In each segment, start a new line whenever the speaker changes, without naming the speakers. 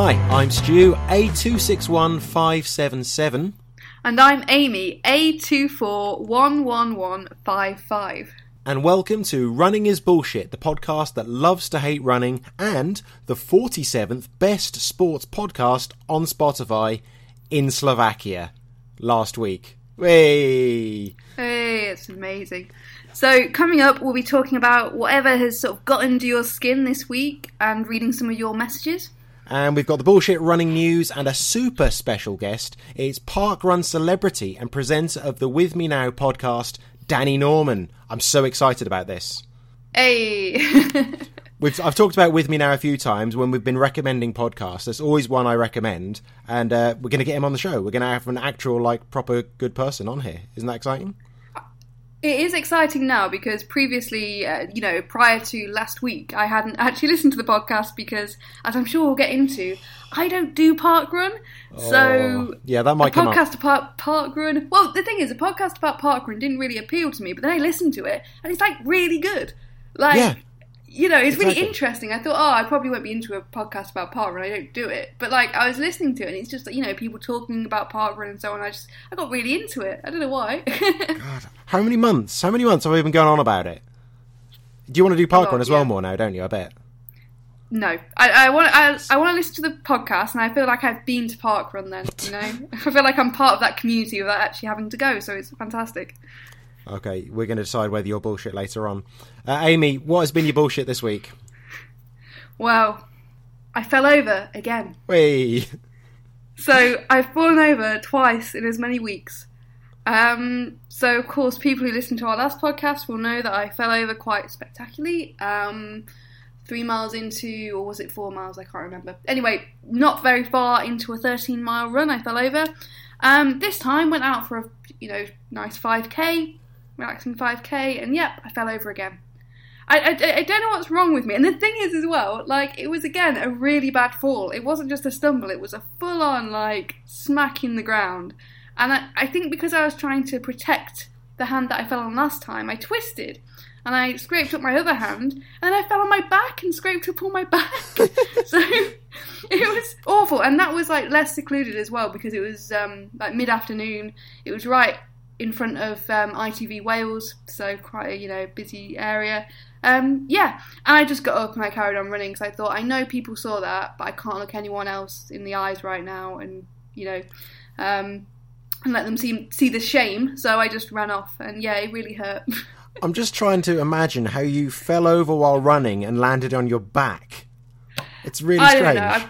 Hi, I'm Stu, A261577.
And I'm Amy, A2411155.
And welcome to Running is Bullshit, the podcast that loves to hate running and the 47th best sports podcast on Spotify in Slovakia last week. Hey!
Hey, it's amazing. So, coming up, we'll be talking about whatever has sort of got under your skin this week and reading some of your messages.
And we've got the bullshit running news and a super special guest. It's parkrun celebrity and presenter of the With Me Now podcast, Danny Norman. I'm so excited about this.
Hey!
We've, I've talked about With Me Now a few times when we've been recommending podcasts. There's always one I recommend, and uh, we're going to get him on the show. We're going to have an actual, like, proper good person on here. Isn't that exciting?
It is exciting now because previously, uh, you know, prior to last week, I hadn't actually listened to the podcast because, as I'm sure we'll get into, I don't do parkrun. So
Oh, yeah, that might
a
come up.
podcast about parkrun. Well, the thing is, a podcast about parkrun didn't really appeal to me, but then I listened to it and it's like really good. Like,
Yeah.
You know, it's really interesting. I thought, oh, I probably won't be into a podcast about parkrun. I don't do it, but like I was listening to it, and it's just like you know people talking about parkrun and so on. I just I got really into it. I don't know why.
God, how many months? How many months have we been going on about it? Do you want to do parkrun
lot,
as well
yeah.
more now, don't you? I bet.
No, I, I want I, I want to listen to the podcast, and I feel like I've been to parkrun. Then you know, I feel like I'm part of that community without actually having to go. So it's fantastic.
Okay, we're going to decide whether you're bullshit later on. Uh, Amy, what has been your bullshit this week?
Well, I fell over again.
Whey!
So I've fallen over twice in as many weeks. Um, so of course, people who listen to our last podcast will know that I fell over quite spectacularly. Um, three miles into, or was it four miles? I can't remember. Anyway, not very far into a 13 mile run, I fell over. Um, this time went out for a you know nice 5k, relaxing 5k, and yep, I fell over again. I, I, I don't know what's wrong with me. And the thing is, as well, like, it was again a really bad fall. It wasn't just a stumble, it was a full on, like, smacking the ground. And I, I think because I was trying to protect the hand that I fell on last time, I twisted. And I scraped up my other hand, and then I fell on my back and scraped up all my back. so it was awful. And that was, like, less secluded as well because it was, um, like, mid afternoon. It was right in front of um, ITV Wales, so quite a you know busy area. Um, yeah, and I just got up and I carried on running because I thought I know people saw that, but I can't look anyone else in the eyes right now, and you know, um, and let them see see the shame. So I just ran off, and yeah, it really hurt.
I'm just trying to imagine how you fell over while running and landed on your back. It's really
I
strange.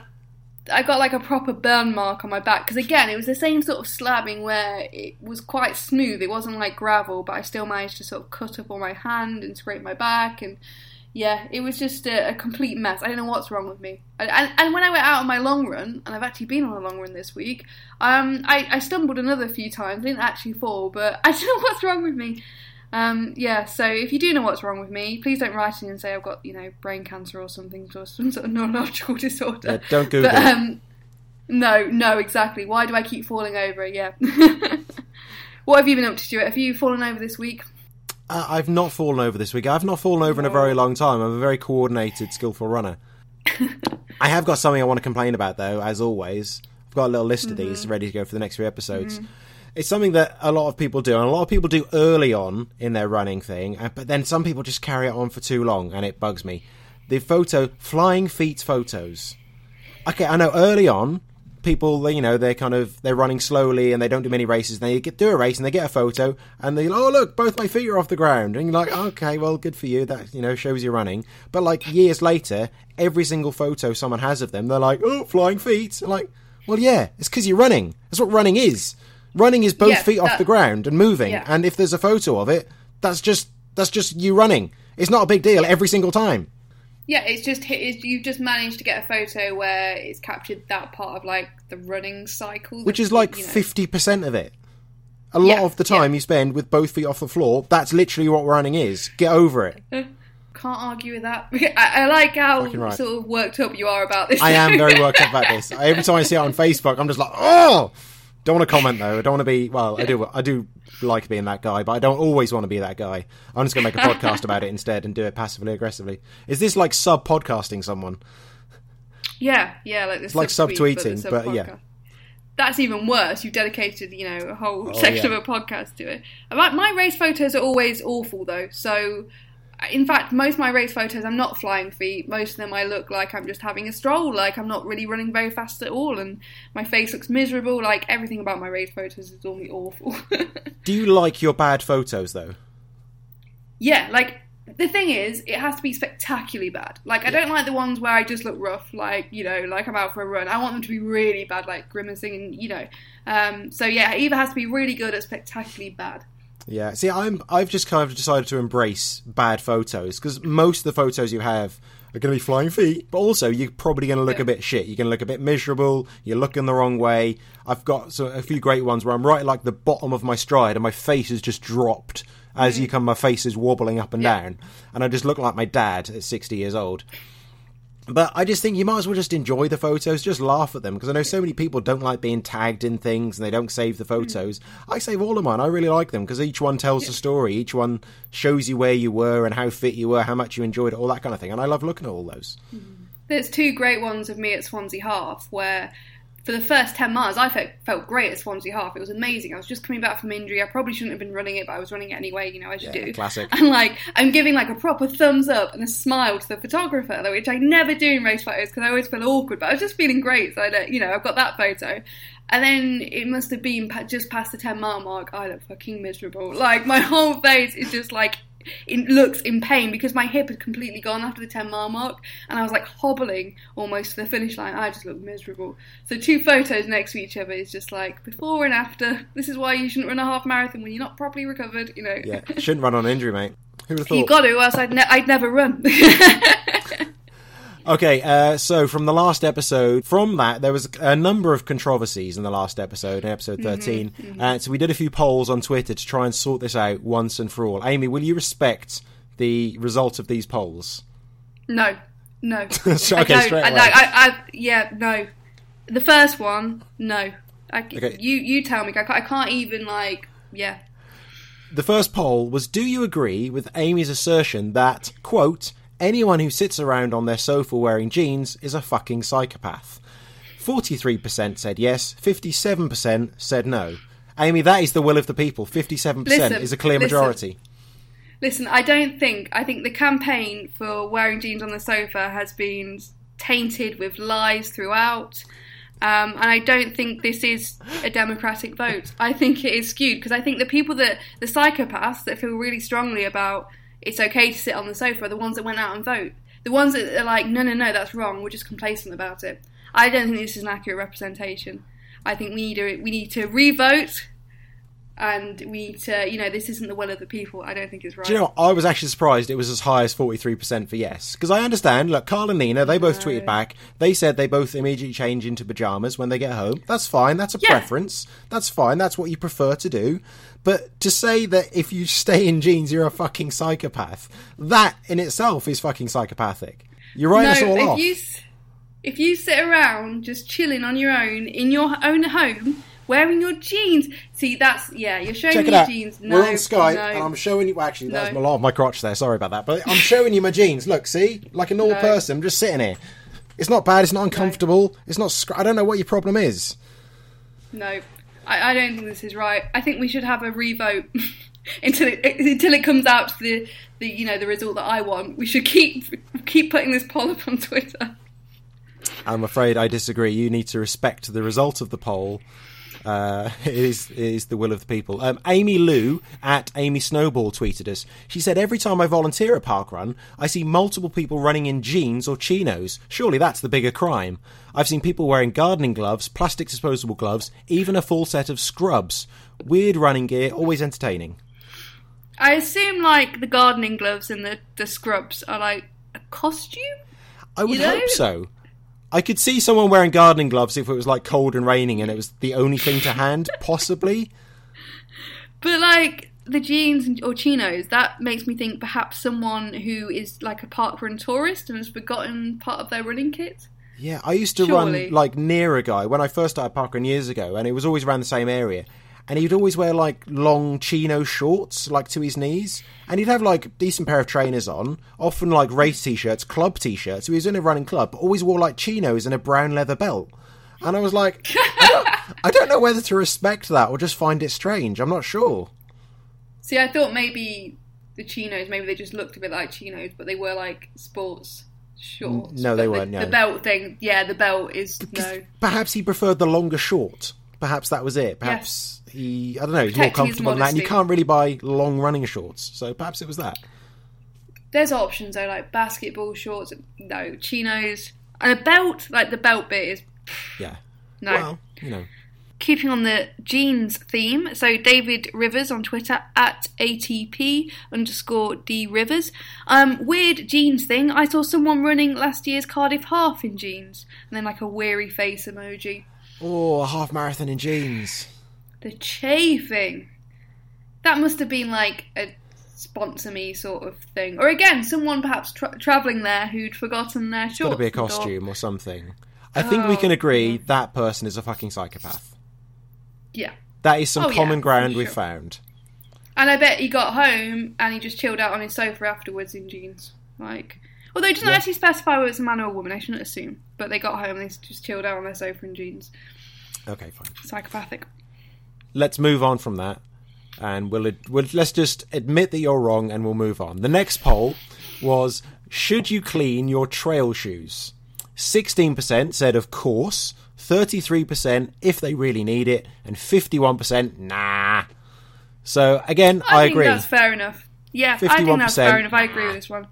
I, I got like a proper burn mark on my back because again, it was the same sort of slabbing where it was quite smooth. It wasn't like gravel, but I still managed to sort of cut up on my hand and scrape my back, and yeah, it was just a, a complete mess. I don't know what's wrong with me. And, and, and when I went out on my long run, and I've actually been on a long run this week, um, I, I stumbled another few times. I didn't actually fall, but I don't know what's wrong with me. Um, yeah, so if you do know what's wrong with me, please don't write in and say I've got, you know, brain cancer or something or some sort of neurological disorder.
Yeah, don't Google
But um, no, no, exactly. Why do I keep falling over? Yeah. what have you been up to, Stuart? Have you fallen over this week?
Uh, I've not fallen over this week. I've not fallen over in a very long time. I'm a very coordinated, skillful runner. I have got something I want to complain about, though, as always. I've got a little list of these ready to go for the next few episodes. It's something that a lot of people do, and a lot of people do early on in their running thing, uh, but then some people just carry it on for too long, and it bugs me. The photo, flying feet photos. Okay, I know early on, people, you know, they're kind of, they're running slowly and they don't do many races. And they get, do a race and they get a photo and they, oh, look, both my feet are off the ground. And you're like, okay, well, good for you. That, you know, shows you're running. But like years later, every single photo someone has of them, they're like, oh, flying feet. Like, well, yeah, it's because you're running. That's what running is. Running is both
Yeah,
feet off
that-
the ground and moving.
Yeah.
And if there's a photo of it, that's just, that's just you running. It's not a big deal every single time.
Yeah, it's just it's, you've just managed to get a photo where it's captured that part of like the running cycle,
which is like
you know-
fifty percent of it. A lot
Yeah,
of the time you spend with both feet off the floor. That's literally what running is. Get over it.
Can't argue with that. I, I like how
right.
sort of worked up you are about this.
I am very worked up about this. Every time I see it on Facebook, I'm just like, oh. Don't want to comment though. I don't want to be. Well, I do. I do like being that guy, but I don't always want to be that guy. I'm just going to make a podcast about it instead and do it passively aggressively. Is this like sub podcasting someone?
Yeah, yeah, like this.
like sub tweeting, but yeah.
That's even worse. You've dedicated, you know, a whole
Oh,
section
yeah.
of a podcast to it. My, my race photos are always awful, though. So, in fact, most of my race photos, I'm not flying feet. Most of them, I look like I'm just having a stroll. Like I'm not really running very fast at all, and my face looks miserable. Like everything about my race photos is normally awful.
Do you like your bad photos though?
Yeah, like the thing is, it has to be spectacularly bad. Like I don't like the ones where I just look rough, like you know, like I'm out for a run. I want them to be really bad, like grimacing, and you know. Um, so yeah, it either has to be really good or spectacularly bad.
Yeah. See, I'm I've just kind of decided to embrace bad photos because most of the photos you have are going to be flying feet, but also you're probably going to look
Yeah.
a bit shit. You're going to look a bit miserable. You're looking the wrong way. I've got so, a few great ones where I'm right at, like the bottom of my stride and my face is just dropped. As you mm. come, my face is wobbling up and
Yeah.
down, and I just look like my dad at 60 years old. But I just think you might as well just enjoy the photos, just laugh at them because I know so many people don't like being tagged in things and they don't save the hmm. photos. I save all of mine. I really like them because each one tells a story. Each one shows you where you were and how fit you were, how much you enjoyed it, all that kind of thing. And I love looking at all those. Hmm.
There's two great ones of me at Swansea Half where. For the first 10 miles, I felt, felt great at Swansea Half. It was amazing. I was just coming back from injury. I probably shouldn't have been running it, but I was running it anyway, you know, as you
Yeah,
do.
classic.
And like, I'm giving like a proper thumbs up and a smile to the photographer, which I never do in race photos because I always feel awkward. But I was just feeling great, so I, don't- you know, I've got that photo. And then it must have been just past the 10 mile mark. I look fucking miserable. Like my whole face is just like. It looks in pain because my hip had completely gone after the 10 mile mark and I was like hobbling almost to the finish line. I just looked miserable. So, two photos next to each other is just like before and after. This is why you shouldn't run a half marathon when you're not properly recovered, you know.
Yeah, shouldn't run on injury, mate. Who would have thought?
You got to, or else I'd, ne- I'd never run.
Okay, uh, so from the last episode, from that, there was a number of controversies in the last episode, episode 13. Uh, so we did a few polls on Twitter to try and sort this out once and for all. Amy, will you respect the result of these polls?
no, no.
okay,
I don't.
straight
I,
away.
I, I, yeah, no. The first one, no. I,
Okay.
You, you tell me. I can't, I can't even like. Yeah.
The first poll was Do you agree with Amy's assertion that, quote, anyone who sits around on their sofa wearing jeans is a fucking psychopath? 43% said yes, 57% said no. Amy, that is the will of the people. 57%
Listen,
is a clear
listen.
majority.
Listen, I don't think. I think the campaign for wearing jeans on the sofa has been tainted with lies throughout. Um, and I don't think this is a democratic vote. I think it is skewed because I think the people that, the psychopaths that feel really strongly about it's okay to sit on the sofa are the ones that went out and vote. The ones that are like, no, no, no, that's wrong, we're just complacent about it. I don't think this is an accurate representation. I think we need to, we need to re-vote and we need to, you know, this isn't the will of the people. I don't think it's right.
Do you know, what? I was actually surprised it was as high as 43% for yes. Because I understand, look, Carl and Nina, they both tweeted back. They said they both immediately change into pyjamas when they get home. That's fine. That's a
Yeah.
preference. That's fine. That's what you prefer to do. But to say that if you stay in jeans, you're a fucking psychopath, that in itself is fucking psychopathic. You're writing us all
if
off.
you if you sit around just chilling on your own in your own home wearing your jeans, see that's yeah, you're showing
Check
your jeans. No,
We're on Skype,
no.
and I'm showing you. well, Actually, was
No.
a lot of my crotch there. Sorry about that, but I'm showing you my jeans. Look, see, like a normal
No.
person, I'm just sitting here. It's not bad. It's not uncomfortable. It's not. Scr- I don't know what your problem is.
No, I, I don't think this is right. I think we should have a revote until it until it comes out to the, the you know the result that I want. We should keep keep putting this poll up on Twitter.
I'm afraid I disagree. You need to respect the result of the poll. Uh, it is it is the will of the people. Um, Amy Lou at Amy Snowball tweeted us. She said, "Every time I volunteer at parkrun, I see multiple people running in jeans or chinos. Surely that's the bigger crime. I've seen people wearing gardening gloves, plastic disposable gloves, even a full set of scrubs. Weird running gear, always entertaining."
I assume like the gardening gloves and the, the scrubs are like a costume.
I would
You know?
hope so. I could see someone wearing gardening gloves if it was like cold and raining and it was the only thing to hand, possibly.
But like the jeans or chinos, that makes me think perhaps someone who is like a parkrun tourist and has forgotten part of their running kit.
Yeah, I used to
Surely.
run like near a guy when I first started parkrun years ago, and it was always around the same area. And he'd always wear like long chino shorts, like to his knees, and he'd have like decent pair of trainers on, often like race t-shirts, club t-shirts. He was in a running club, but always wore like chinos and a brown leather belt. And I was like, I don't, I don't know whether to respect that or just find it strange. I'm not sure.
See, I thought maybe the chinos, maybe they just looked a bit like chinos, but they were like sports shorts.
no, they weren't, no.
The belt thing, yeah, the belt is no.
Perhaps he preferred the longer short. Perhaps that was it. Perhaps he, I don't know, he's more comfortable than that, and you can't really buy long running shorts. So perhaps it was that.
There's options though, like basketball shorts. No chinos and a belt. Like the belt bit is
Yeah.
no.
Well, you know.
Keeping on the jeans theme, so David Rivers on Twitter at ATP underscore D Rivers. Um, weird jeans thing. I saw someone running last year's Cardiff half in jeans, and then like a weary face emoji.
Oh, a half marathon in jeans.
The chafing. That must have been like a sponsor me sort of thing, or again, someone perhaps tra- traveling there who'd forgotten their shorts.
Got to be a costume or something. I think we
Oh,
can agree that person is a fucking psychopath.
Yeah.
That is some
Oh, yeah,
common ground
for
we've found.
And I bet he got home and he just chilled out on his sofa afterwards in jeans. Like, although it doesn't
Yeah.
actually specify whether it's a man or a woman, I shouldn't assume. But they got home and they just chilled out on their sofa in jeans.
Okay, fine.
Psychopathic.
Let's move on from that, and we'll, we'll let's just admit that you're wrong, and we'll move on. The next poll was: Should you clean your trail shoes? Sixteen percent said, "Of course." Thirty-three percent, if they really need it, and fifty-one percent, nah. So again, I,
I, think
agree.
that's fair enough. Yeah, I think that's
51%.
fair enough. I agree with this one.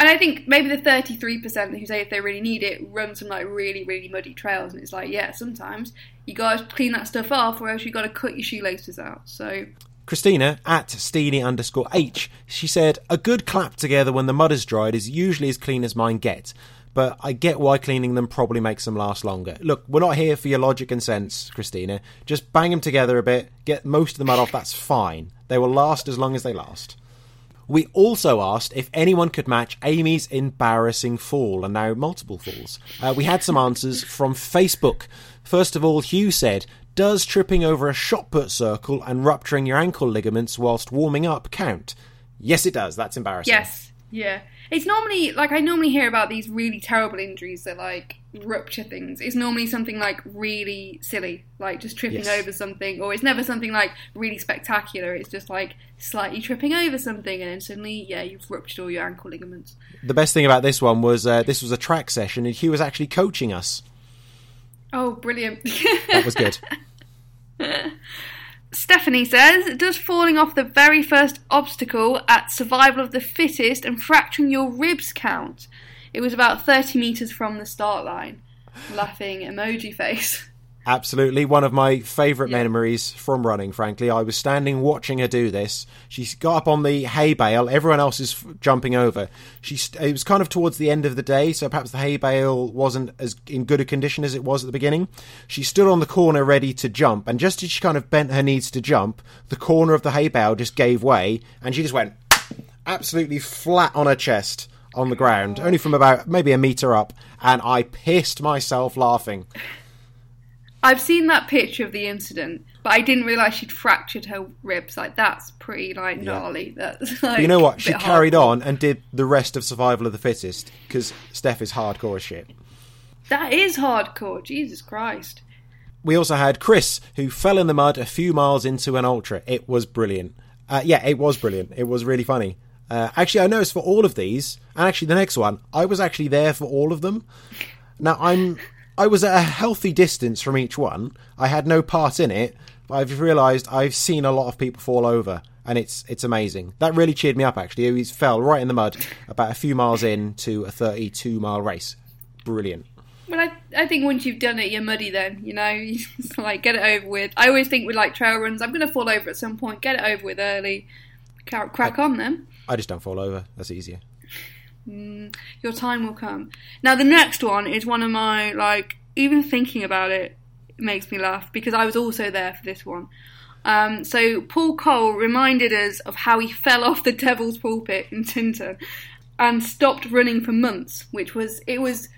And I think maybe the 33% who say if they really need it run some like really, really muddy trails. And it's like, yeah, sometimes you gotta clean that stuff off or else you gotta cut your shoelaces out. So,
Christina at Steely underscore H. She said, A good clap together when the mud is dried is usually as clean as mine get, but I get why cleaning them probably makes them last longer. Look, we're not here for your logic and sense, Christina. Just bang them together a bit, get most of the mud off, that's fine. They will last as long as they last. We also asked if anyone could match Amy's embarrassing fall, and now multiple falls. Uh, we had some answers from Facebook. First of all, Hugh said, Does tripping over a shot put circle and rupturing your ankle ligaments whilst warming up count? Yes, it does. That's embarrassing.
yes, yeah. It's normally, like, I normally hear about these really terrible injuries that, like, rupture things. It's normally something, like, really silly, like just tripping
Yes.
over something, or it's never something, like, really spectacular. It's just, like, slightly tripping over something, and then suddenly, yeah, you've ruptured all your ankle ligaments.
The best thing about this one was uh, this was a track session, and Hugh was actually coaching us.
Oh, brilliant.
That was good.
Stephanie says, Does falling off the very first obstacle at survival of the fittest and fracturing your ribs count? It was about 30 metres from the start line. Laughing emoji face.
Absolutely, one of my favourite
Yeah.
memories from running. Frankly, I was standing watching her do this. She got up on the hay bale. Everyone else is f- jumping over. She st- it was kind of towards the end of the day, so perhaps the hay bale wasn't as in good a condition as it was at the beginning. She stood on the corner ready to jump, and just as she kind of bent her knees to jump, the corner of the hay bale just gave way, and she just went absolutely flat on her chest on the ground, only from about maybe a meter up, and I pissed myself laughing.
I've seen that picture of the incident, but I didn't realise she'd fractured her ribs. Like, that's pretty, like, gnarly. That's, like,
But you know what? She carried
hardcore.
on and did the rest of Survival of the Fittest because Steph is hardcore as shit.
That is hardcore. Jesus Christ.
We also had Chris, who fell in the mud a few miles into an ultra. It was brilliant. Uh, yeah, it was brilliant. It was really funny. Uh, actually, I noticed for all of these, and actually the next one, I was actually there for all of them. Now I'm, I was at a healthy distance from each one. I had no part in it, but I've realised I've seen a lot of people fall over, and it's it's amazing. That really cheered me up. Actually, he fell right in the mud about a few miles in to a 32 mile race. Brilliant.
Well, I, I think once you've done it, you're muddy then, you know? You just, like, get it over with. I always think with, like, trail runs, I'm going to fall over at some point. Get it over with early. Crack on then.
I just don't fall over. That's easier.
Your time will come. Now, the next one is one of my, like, even thinking about it, makes me laugh because I was also there for this one. Um, so, Paul Cole reminded us of how he fell off the Devil's Pulpit in Tintern and stopped running for months, which was, it was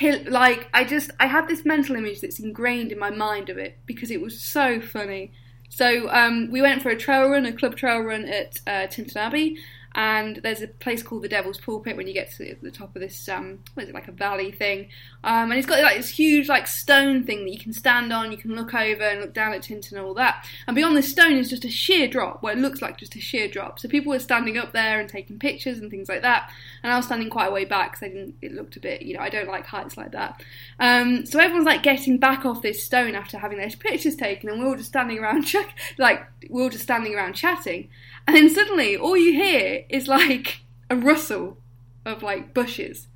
like, I just, I had this mental image that's ingrained in my mind of it because it was so funny. So um, we went for a trail run, a club trail run at uh, Tintern Abbey, and there's a place called the Devil's Pulpit when you get to the top of this um what is it like a valley thing. Um and it's got like this huge like stone thing that you can stand on you can look over and look down at Tintern and all that. And beyond this stone is just a sheer drop where it looks like just a sheer drop. So people were standing up there and taking pictures and things like that. And I was standing quite a way back because I didn't it looked a bit you know I don't like heights like that. Um so everyone's like getting back off this stone after having their pictures taken and we're all just standing around ch- like we're all just standing around chatting and then suddenly, all you hear is like a rustle of like bushes.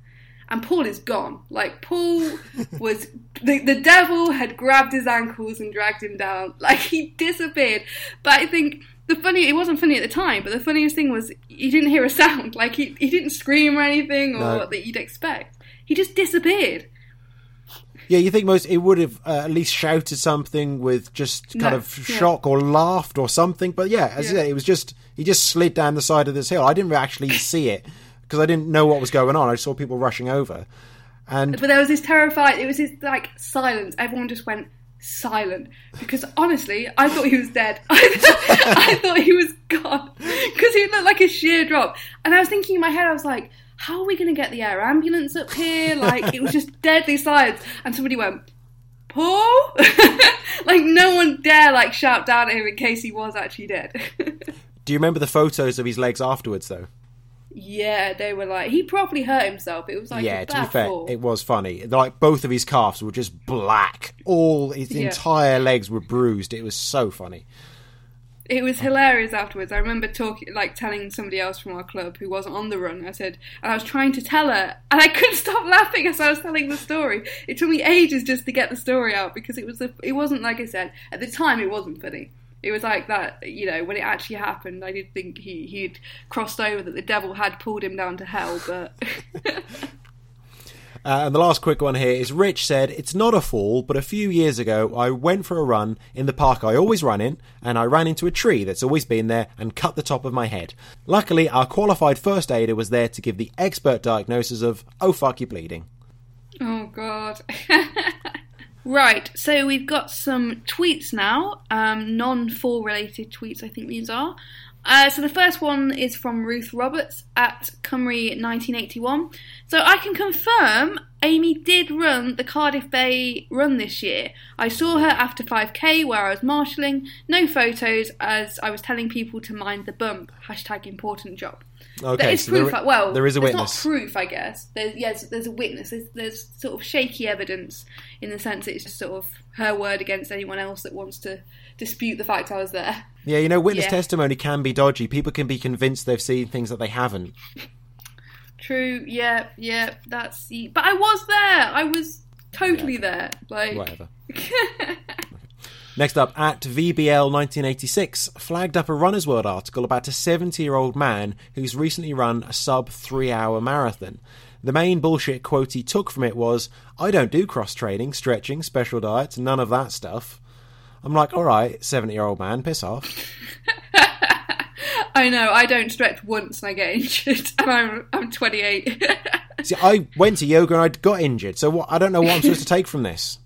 And Paul is gone. Like, Paul was. The, the devil had grabbed his ankles and dragged him down. Like, he disappeared. But I think the funny. It wasn't funny at the time, but the funniest thing was you didn't hear a sound. Like, he, he didn't scream or anything or
No.
that you'd expect. He just disappeared.
Yeah, you think most it would have uh, at least shouted something with just kind
No,
of
yeah.
shock or laughed or something. But yeah, as
Yeah.
said, it was just he just slid down the side of this hill. I didn't actually see it because I didn't know what was going on. I saw people rushing over, and
But there was this terrified. It was this like silence. Everyone just went silent because honestly, I thought he was dead. I thought he was gone because he looked like a sheer drop. And I was thinking in my head, I was like, "How are we going to get the air ambulance up here?" Like it was just deadly silence. And somebody went, "Paul!" like no one dare like shout down at him in case he was actually dead.
do you remember the photos of his legs afterwards though?
yeah, they were like he properly hurt himself. It was like
yeah,
a
to be fair,
fall.
it was funny. Like both of his calves were just black. All his
Yeah.
entire legs were bruised. It was so funny.
It was hilarious afterwards. I remember talking, like telling somebody else from our club who wasn't on the run. I said, and I was trying to tell her, and I couldn't stop laughing as I was telling the story. It took me ages just to get the story out because it was, a, it wasn't like I said at the time. It wasn't funny. It was like that, you know, when it actually happened. I did think he he'd crossed over that the devil had pulled him down to hell, but
Uh, and the last quick one here is Rich said, It's not a fall, but a few years ago I went for a run in the park I always run in, and I ran into a tree that's always been there and cut the top of my head. Luckily, our qualified first aider was there to give the expert diagnosis of, oh fuck, you're bleeding.
Oh god. right, so we've got some tweets now, um, non-fall related tweets. I think these are. Uh, so the first one is from Ruth Roberts at Cymru 1981. So I can confirm Amy did run the Cardiff Bay run this year. I saw her after 5k where I was marshalling. No photos as I was telling people to mind the bump. Hashtag important job.
Okay,
There is
so
proof.
there,
well,
there is a witness.
not proof, I guess. There's yes, there's a witness. There's, there's sort of shaky evidence in the sense that it's just sort of her word against anyone else that wants to dispute the fact I was there.
yeah, you know, witness
Yeah.
testimony can be dodgy. People can be convinced they've seen things that they haven't.
True. Yeah. Yeah. That's. But I was there. I was totally there. Like.
Whatever. Next up, at VBL1986, flagged up a Runner's World article about a 70 year old man who's recently run a sub three hour marathon. The main bullshit quote he took from it was, I don't do cross training, stretching, special diets, none of that stuff. I'm like, alright, 70 year old man, piss off.
I know. I don't stretch once and I get injured, and I'm I'm 28.
See, I went to yoga and I got injured, so what, I don't know what I'm supposed to take from this.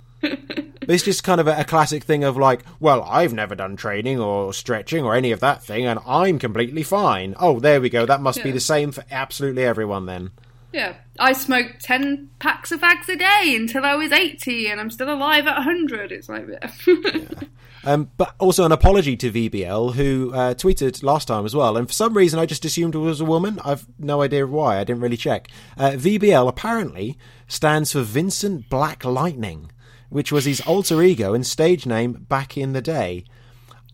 It's just kind of a, a classic thing of like, well, I've never done training or stretching or any of that thing, and I'm completely fine. Oh, there we go. That must be the same for absolutely everyone then.
yeah. I smoked 10 packs of fags a day until I was 80, and I'm still alive at 100. It's like.
Um, but also an apology to VBL, who uh, tweeted last time as well. And for some reason, I just assumed it was a woman. I've no idea why. I didn't really check. Uh, VBL apparently stands for Vincent Black Lightning, which was his alter ego and stage name back in the day.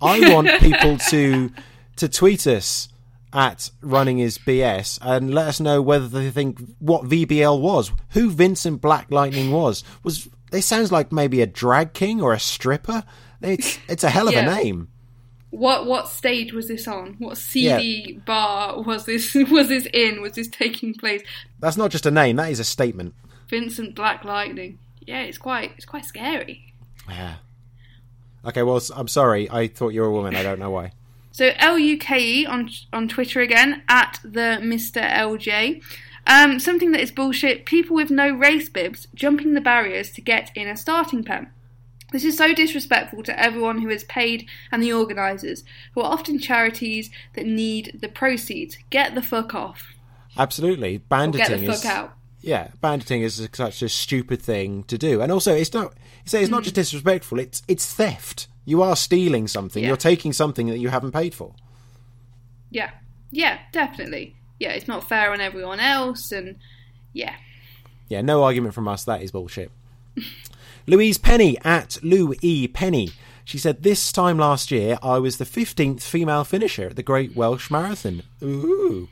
I want people to to tweet us at running is BS and let us know whether they think what VBL was, who Vincent Black Lightning was. Was it sounds like maybe a drag king or a stripper? It's it's a hell of
Yeah.
a name.
What what stage was this on? What seedy bar was this was this in? Was this taking place?
That's not just a name; that is a statement.
Vincent Black Lightning. Yeah, it's quite it's quite scary.
Yeah. Okay, well, I'm sorry. I thought you were a woman. I don't know why.
So LUKE E on on Twitter again at the Mr LJ. Um, something that is bullshit. People with no race bibs jumping the barriers to get in a starting pen. This is so disrespectful to everyone who is paid and the organisers, who are often charities that need the proceeds. Get the fuck off.
Absolutely,
Or
banditing
get the fuck
is
out.
Yeah, banditing is such a stupid thing to do, and also it's not. You say it's not hmm. just disrespectful; it's it's theft. You are stealing something.
Yeah.
You're taking something that you haven't paid for.
Yeah. Yeah, definitely. Yeah, it's not fair on everyone else, and yeah.
Yeah, no argument from us. That is bullshit. Louise Penny at Lou E Penny. She said, This time last year, I was the 15th female finisher at the Great Welsh Marathon. Ooh.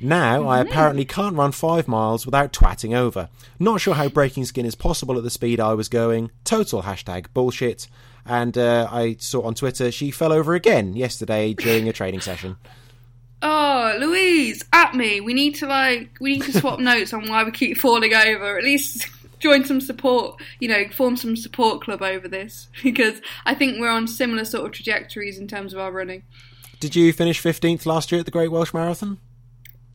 Now, I apparently can't run five miles without twatting over. Not sure how breaking skin is possible at the speed I was going. Total hashtag bullshit. And uh, I saw on Twitter she fell over again yesterday during a training session.
Oh, Louise, at me. We need to like we need to swap notes on why we keep falling over. At least join some support, you know, form some support club over this because I think we're on similar sort of trajectories in terms of our running.
Did you finish 15th last year at the Great Welsh Marathon?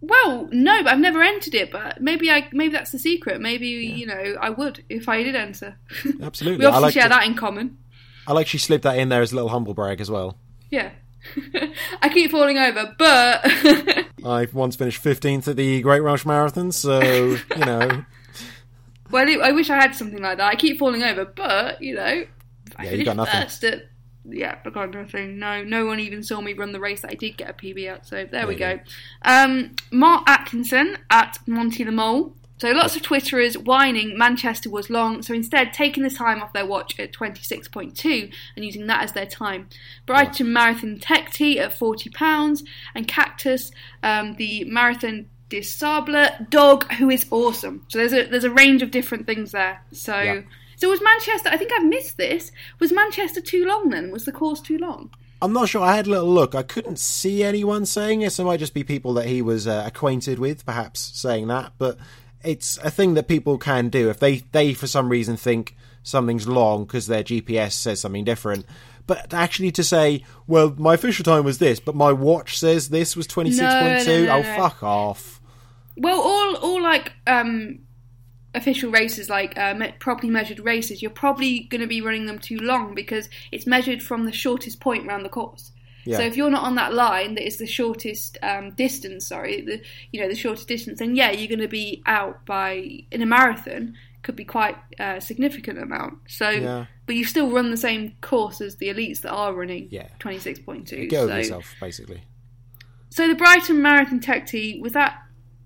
Well, no, but I've never entered it. But maybe I maybe that's the secret. Maybe you know I would if I did enter.
Absolutely.
we obviously
like
share
to-
that in common.
I like she slipped that in there as a little humble brag as well.
Yeah. I keep falling over, but
I once finished 15th at the Great Welsh Marathon, so, you know,
well, I wish I had something like that. I keep falling over, but you know, I
Yeah, you got nothing.
first at yeah, I got nothing. No, no one even saw me run the race that I did get a PB at. So there we go. Um, Mark Atkinson at Monty the Mole. So lots of Twitterers whining Manchester was long, so instead taking the time off their watch at 26.2 and using that as their time. Brighton Marathon Tech Tee at £40 and Cactus, um, the Marathon des Sables dog who is awesome. So there's a there's a range of different things there. So
Yeah.
So was Manchester I think I've missed this. Was Manchester too long then? Was the course too long?
I'm not sure. I had a little look. I couldn't see anyone saying it, so it might just be people that he was uh, acquainted with, perhaps saying that. But it's a thing that people can do if they, they for some reason think something's long because their GPS says something different. But actually to say, well, my official time was this, but my watch says this was 26.2,
No, no, no,
oh, fuck off.
Well, all all like um, official races, like uh, me- properly measured races, you're probably going to be running them too long because it's measured from the shortest point around the course.
Yeah.
So if you're not on that line that is the shortest um, distance, sorry, the you know the shortest distance, then yeah, you're going to be out by in a marathon could be quite a significant amount. So,
Yeah.
but you still run the same course as the elites that are running
Yeah.
twenty six point two.
Get over
so,
yourself, basically.
so the Brighton Marathon Tech Tee was that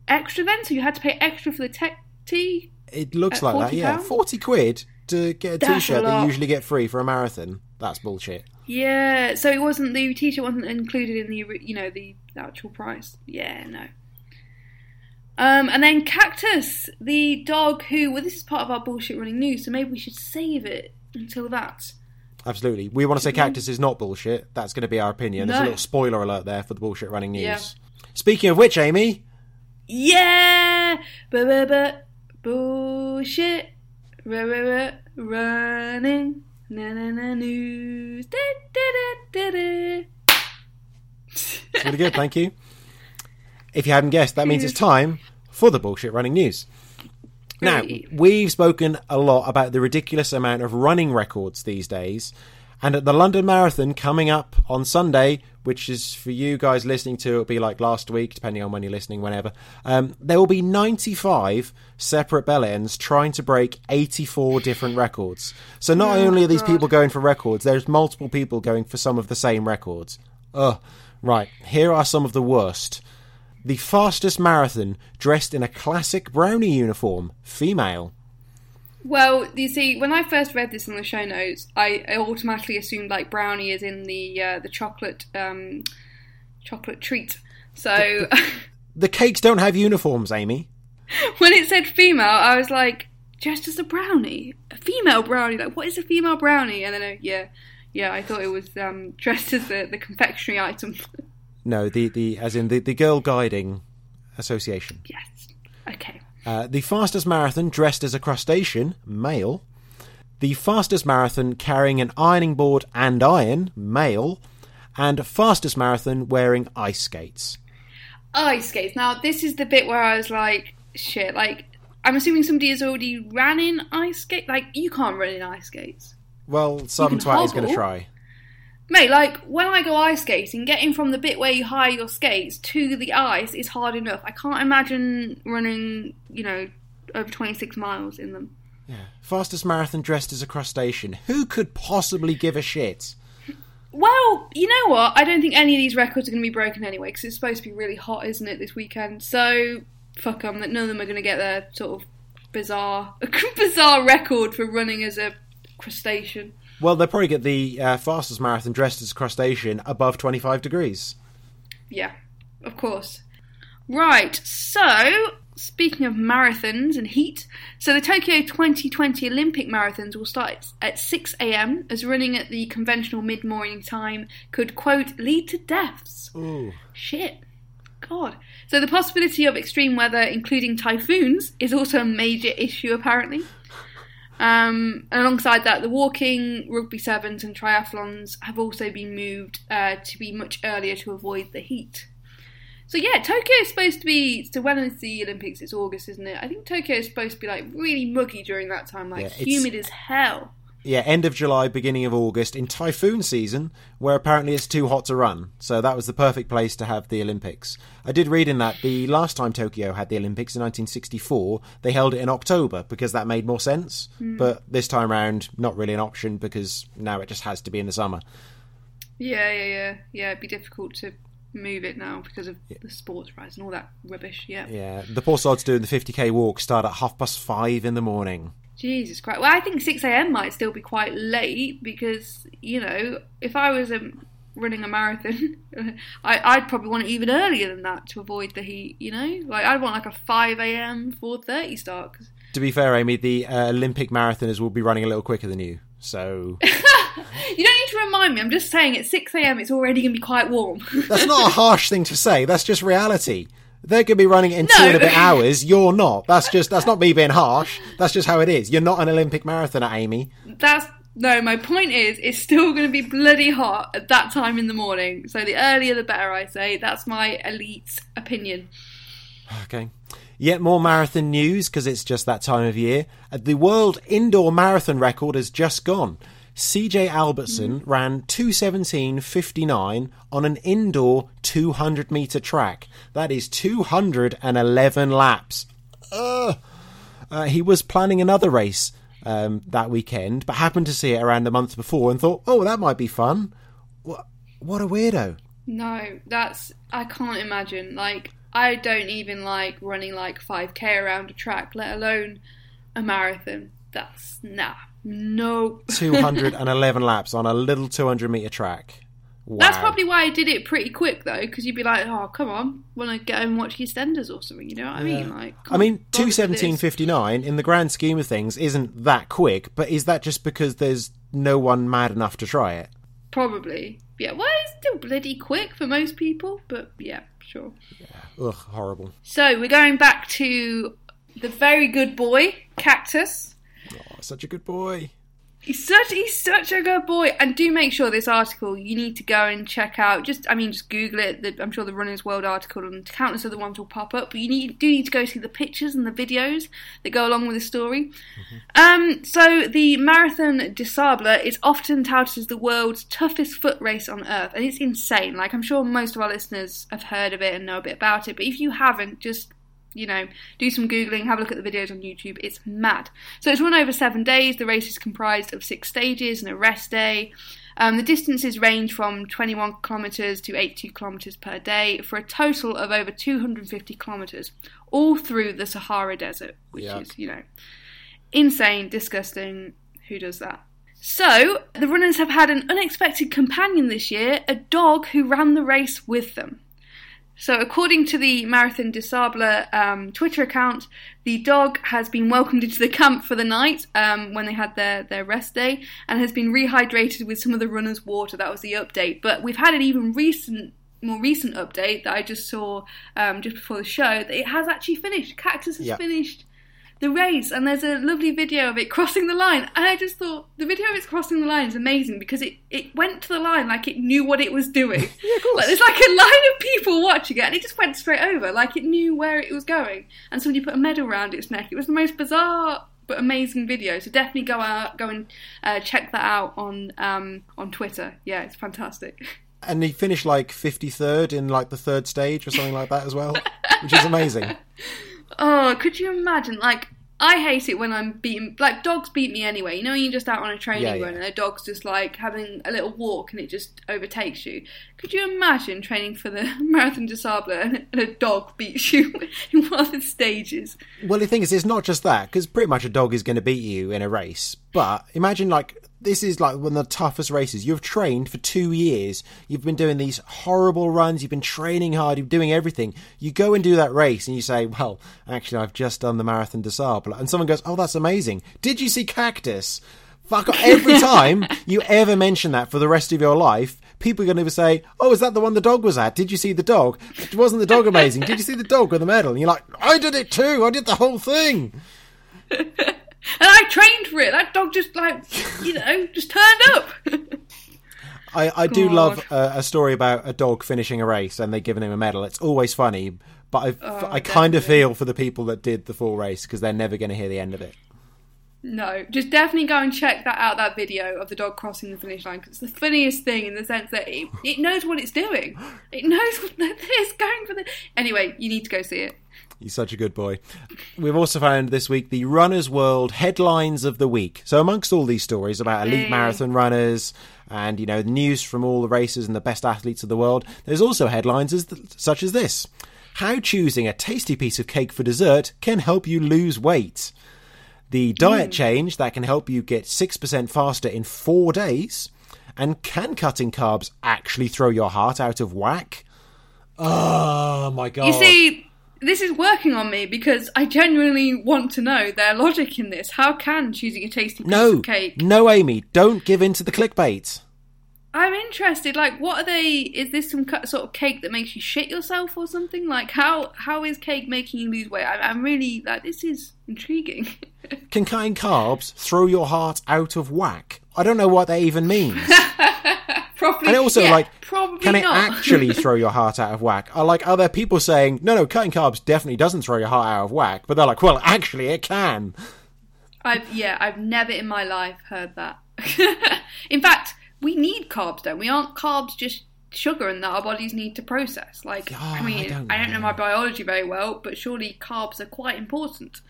extra then? So you had to pay extra for the Tech Tee?
It looks
At
like that, yeah.
pounds?
40 quid to get a
That's a
t-shirt that you usually get free for a marathon. That's bullshit.
Yeah. So it wasn't the T-shirt wasn't included in the you know the actual price. Yeah, no. Um, and then Cactus, the dog who well this is part of our bullshit running news, so maybe we should save it until that.
Absolutely. We want to say cactus is not bullshit. That's going to be our opinion. There's a little spoiler alert there for the bullshit running news.
Yeah.
Speaking of which, Amy,
Yeah, but bullshit, Ru- ru- ru- running, na na na news. Da, da, da, da, da.
it's really good. Thank you. If you hadn't guessed, that means it's time for the bullshit running news. Now, we've spoken a lot about the ridiculous amount of running records these days. And at the London Marathon coming up on Sunday, which is for you guys listening to, it'll be like last week, depending on when you're listening, whenever. Um, there will be 95 separate Bellends trying to break 84 different records. So not only are these people going for records, there's multiple people going for some of the same records. Ugh. Right, here are some of the worst. The fastest marathon dressed in a classic brownie uniform, female.
Well, you see, when I first read this in the show notes, I, I automatically assumed like brownie is in the uh, the chocolate um, chocolate treat. So
The cakes don't have uniforms, Amy.
when it said female, I was like, dressed as a brownie, a female brownie. Like, what is a female brownie? And then, uh, yeah, yeah, I thought it was um, dressed as the, the confectionery item.
No, the, the as in the, the Girl Guiding Association.
yes. Okay.
Uh, the fastest marathon dressed as a crustacean, male. The fastest marathon carrying an ironing board and iron, male. And fastest marathon wearing ice skates.
Ice skates. Now, this is the bit where I was like, shit. Like, I'm assuming somebody has already ran in ice skate. Like, you can't run in ice skates.
Well, some twat is going to try.
Mate, like when I go ice skating, getting from the bit where you hire your skates to the ice is hard enough. I can't imagine running, you know, over 26 miles in them. Yeah.
Fastest marathon dressed as a crustacean. Who could possibly give a shit?
Well, you know what? I don't think any of these records are going to be broken anyway because it's supposed to be really hot, isn't it, this weekend? So, fuck them. That none of them are going to get their sort of bizarre, bizarre record for running as a crustacean.
Well, they'll probably get the uh, fastest marathon dressed as a crustacean above 25 degrees.
Yeah, of course. Right, so speaking of marathons and heat, so the Tokyo 2020 Olympic marathons will start at 6 am, as running at the conventional mid morning time could, quote, lead to deaths.
Ooh.
Shit. God. So the possibility of extreme weather, including typhoons, is also a major issue, apparently. Um, and alongside that, the walking, rugby sevens, and triathlons have also been moved uh, to be much earlier to avoid the heat. So yeah, Tokyo is supposed to be. So when is the Olympics? It's August, isn't it? I think Tokyo is supposed to be like really muggy during that time, like
Yeah,
humid as hell.
Yeah, end of July, beginning of August, in typhoon season, where apparently it's too hot to run. So that was the perfect place to have the Olympics. I did read in that the last time Tokyo had the Olympics in 1964, they held it in October because that made more sense. Hmm. But this time round, not really an option because now it just has to be in the summer.
Yeah, yeah, yeah, yeah. It'd be difficult to move it now because of the sports rise and all that rubbish. Yeah.
Yeah, the poor sods doing the 50k walk start at half past five in the morning.
Jesus Christ. Well, I think 6 a.m. might still be quite late because, you know, if I was um, running a marathon, I, I'd probably want it even earlier than that to avoid the heat, you know? Like, I'd want like a 5 a.m., 4.30 start. 'cause-
To be fair, Amy, the uh, Olympic marathoners will be running a little quicker than you. So
You don't need to remind me, I'm just saying at 6 a.m. it's already going to be quite warm.
that's not a harsh thing to say. That's just reality. They're going to be running it in two and a bit hours. You're not. That's just that's not me being harsh. That's just how it is. You're not an Olympic marathoner, Amy.
That's. No, my point is, it's still going to be bloody hot at that time in the morning. So the earlier the better, I say. That's my elite opinion.
Okay. Yet more marathon news because it's just that time of year. Uh, The world indoor marathon record has just gone. CJ Albertson ran 217.59 on an indoor 200 meter track. That is 211 laps. Ugh. Uh, he was planning another race um, that weekend, but happened to see it around a month before and thought, "Oh, that might be fun." What? What a weirdo!
No, that's I can't imagine. Like I don't even like running like 5k around a track, let alone a marathon. That's nah. No.
211 laps on a little 200 meter track. Wow.
That's probably why I did it pretty quick though, because you'd be like, "Oh, come on, want to go and watch EastEnders or something?" You know what I mean? Like,
I mean,
bother with this.
217.59 in the grand scheme of things isn't that quick, but is that just because there's no one mad enough to try it?
Probably. Yeah. Well, it's still bloody quick for most people, but yeah, sure.
Ugh, horrible.
So we're going back to the very good boy, Cactus.
Oh, such a good boy.
He's such he's such a good boy, and do make sure this article you need to go and check out. Just I mean, just Google it. The, I'm sure the Runners World article and countless other ones will pop up. But you need do need to go see the pictures and the videos that go along with the story. Um, so the Marathon des Sables is often touted as the world's toughest foot race on earth, and it's insane. Like I'm sure most of our listeners have heard of it and know a bit about it, but if you haven't, just you know, do some Googling, have a look at the videos on YouTube. It's mad. So it's run over seven days. The race is comprised of six stages and a rest day. Um, the distances range from 21 kilometres to 82 kilometres per day for a total of over 250 kilometres, all through the Sahara Desert, which
Yuck.
is, you know, insane, disgusting. Who does that? So, the runners have had an unexpected companion this year, a dog who ran the race with them. So, according to the Marathon des Sables um, Twitter account, the dog has been welcomed into the camp for the night um, when they had their, their rest day and has been rehydrated with some of the runners' water. That was the update. But we've had an even recent, more recent update that I just saw um, just before the show that it has actually finished. Cactus has
Yeah.
finished the race, and there's a lovely video of it crossing the line. And I just thought the video of it crossing the line is amazing because it, it went to the line like it knew what it was doing.
Yeah, of course.
Like, there's like a line of people watching it, and it just went straight over, like it knew where it was going. And somebody put a medal around its neck. It was the most bizarre but amazing video. So definitely go out, go and uh, check that out on um, on Twitter. Yeah, it's fantastic.
And he finished like 53rd in like the third stage or something like that as well, which is amazing.
Oh, could you imagine? Like, I hate it when I'm beaten. Like, dogs beat me anyway. You know, when you're just out on a training
Yeah, yeah.
run and a dog's just like having a little walk and it just overtakes you. Could you imagine training for the Marathon des Sables and and a dog beats you in one of the stages?
Well, the thing is, it's not just that, because pretty much a dog is going to beat you in a race. But imagine, like, this is like one of the toughest races. You've trained for two years. You've been doing these horrible runs. You've been training hard. You're doing everything. You go and do that race, and you say, "Well, actually, I've just done the Marathon des Sables," and someone goes, "Oh, that's amazing! Did you see Cactus?" Fuck! Every time you ever mention that for the rest of your life, people are going to say, "Oh, is that the one the dog was at? Did you see the dog? Wasn't the dog amazing? Did you see the dog with the medal?" And you're like, "I did it too. I did the whole thing."
And I trained for it. That dog just like, you know, just turned up.
I, I do
God.
love uh, a story about a dog finishing a race and they giving him a medal. It's always funny, but I,
Oh,
I kind of feel for the people that did the full race because they're never going to hear the end of it.
No, just definitely go and check that out. That video of the dog crossing the finish line because it's the funniest thing in the sense that it, it knows what it's doing. It knows what it's going for. The anyway, you need to go see it.
He's such a good boy. We've also found this week the Runner's World headlines of the week. So amongst all these stories about elite
Hey.
marathon runners and you know the news from all the races and the best athletes of the world, there's also headlines as such as this: How choosing a tasty piece of cake for dessert can help you lose weight. The diet hmm. change that can help you get 6% faster in four days. And can cutting carbs actually throw your heart out of whack? Oh my god.
You see, this is working on me because I genuinely want to know their logic in this. How can choosing a tasty piece
no,
of cake?
no, Amy, don't give in to the clickbait.
I'm interested. Like, what are they? Is this some sort of cake that makes you shit yourself or something? Like, how how is cake making you lose weight? I, I'm really like this is intriguing.
Can cutting carbs throw your heart out of whack? I don't know what that even means.
probably.
And also,
yeah,
like, can it
not.
actually throw your heart out of whack? Are like, are there people saying, no, no, cutting carbs definitely doesn't throw your heart out of whack? But they're like, well, actually, it can.
I've yeah, I've never in my life heard that. in fact, we need carbs, don't we? Aren't carbs just sugar and that our bodies need to process? Like,
Oh,
I mean,
I don't
I don't know
know.
my biology very well, but surely carbs are quite important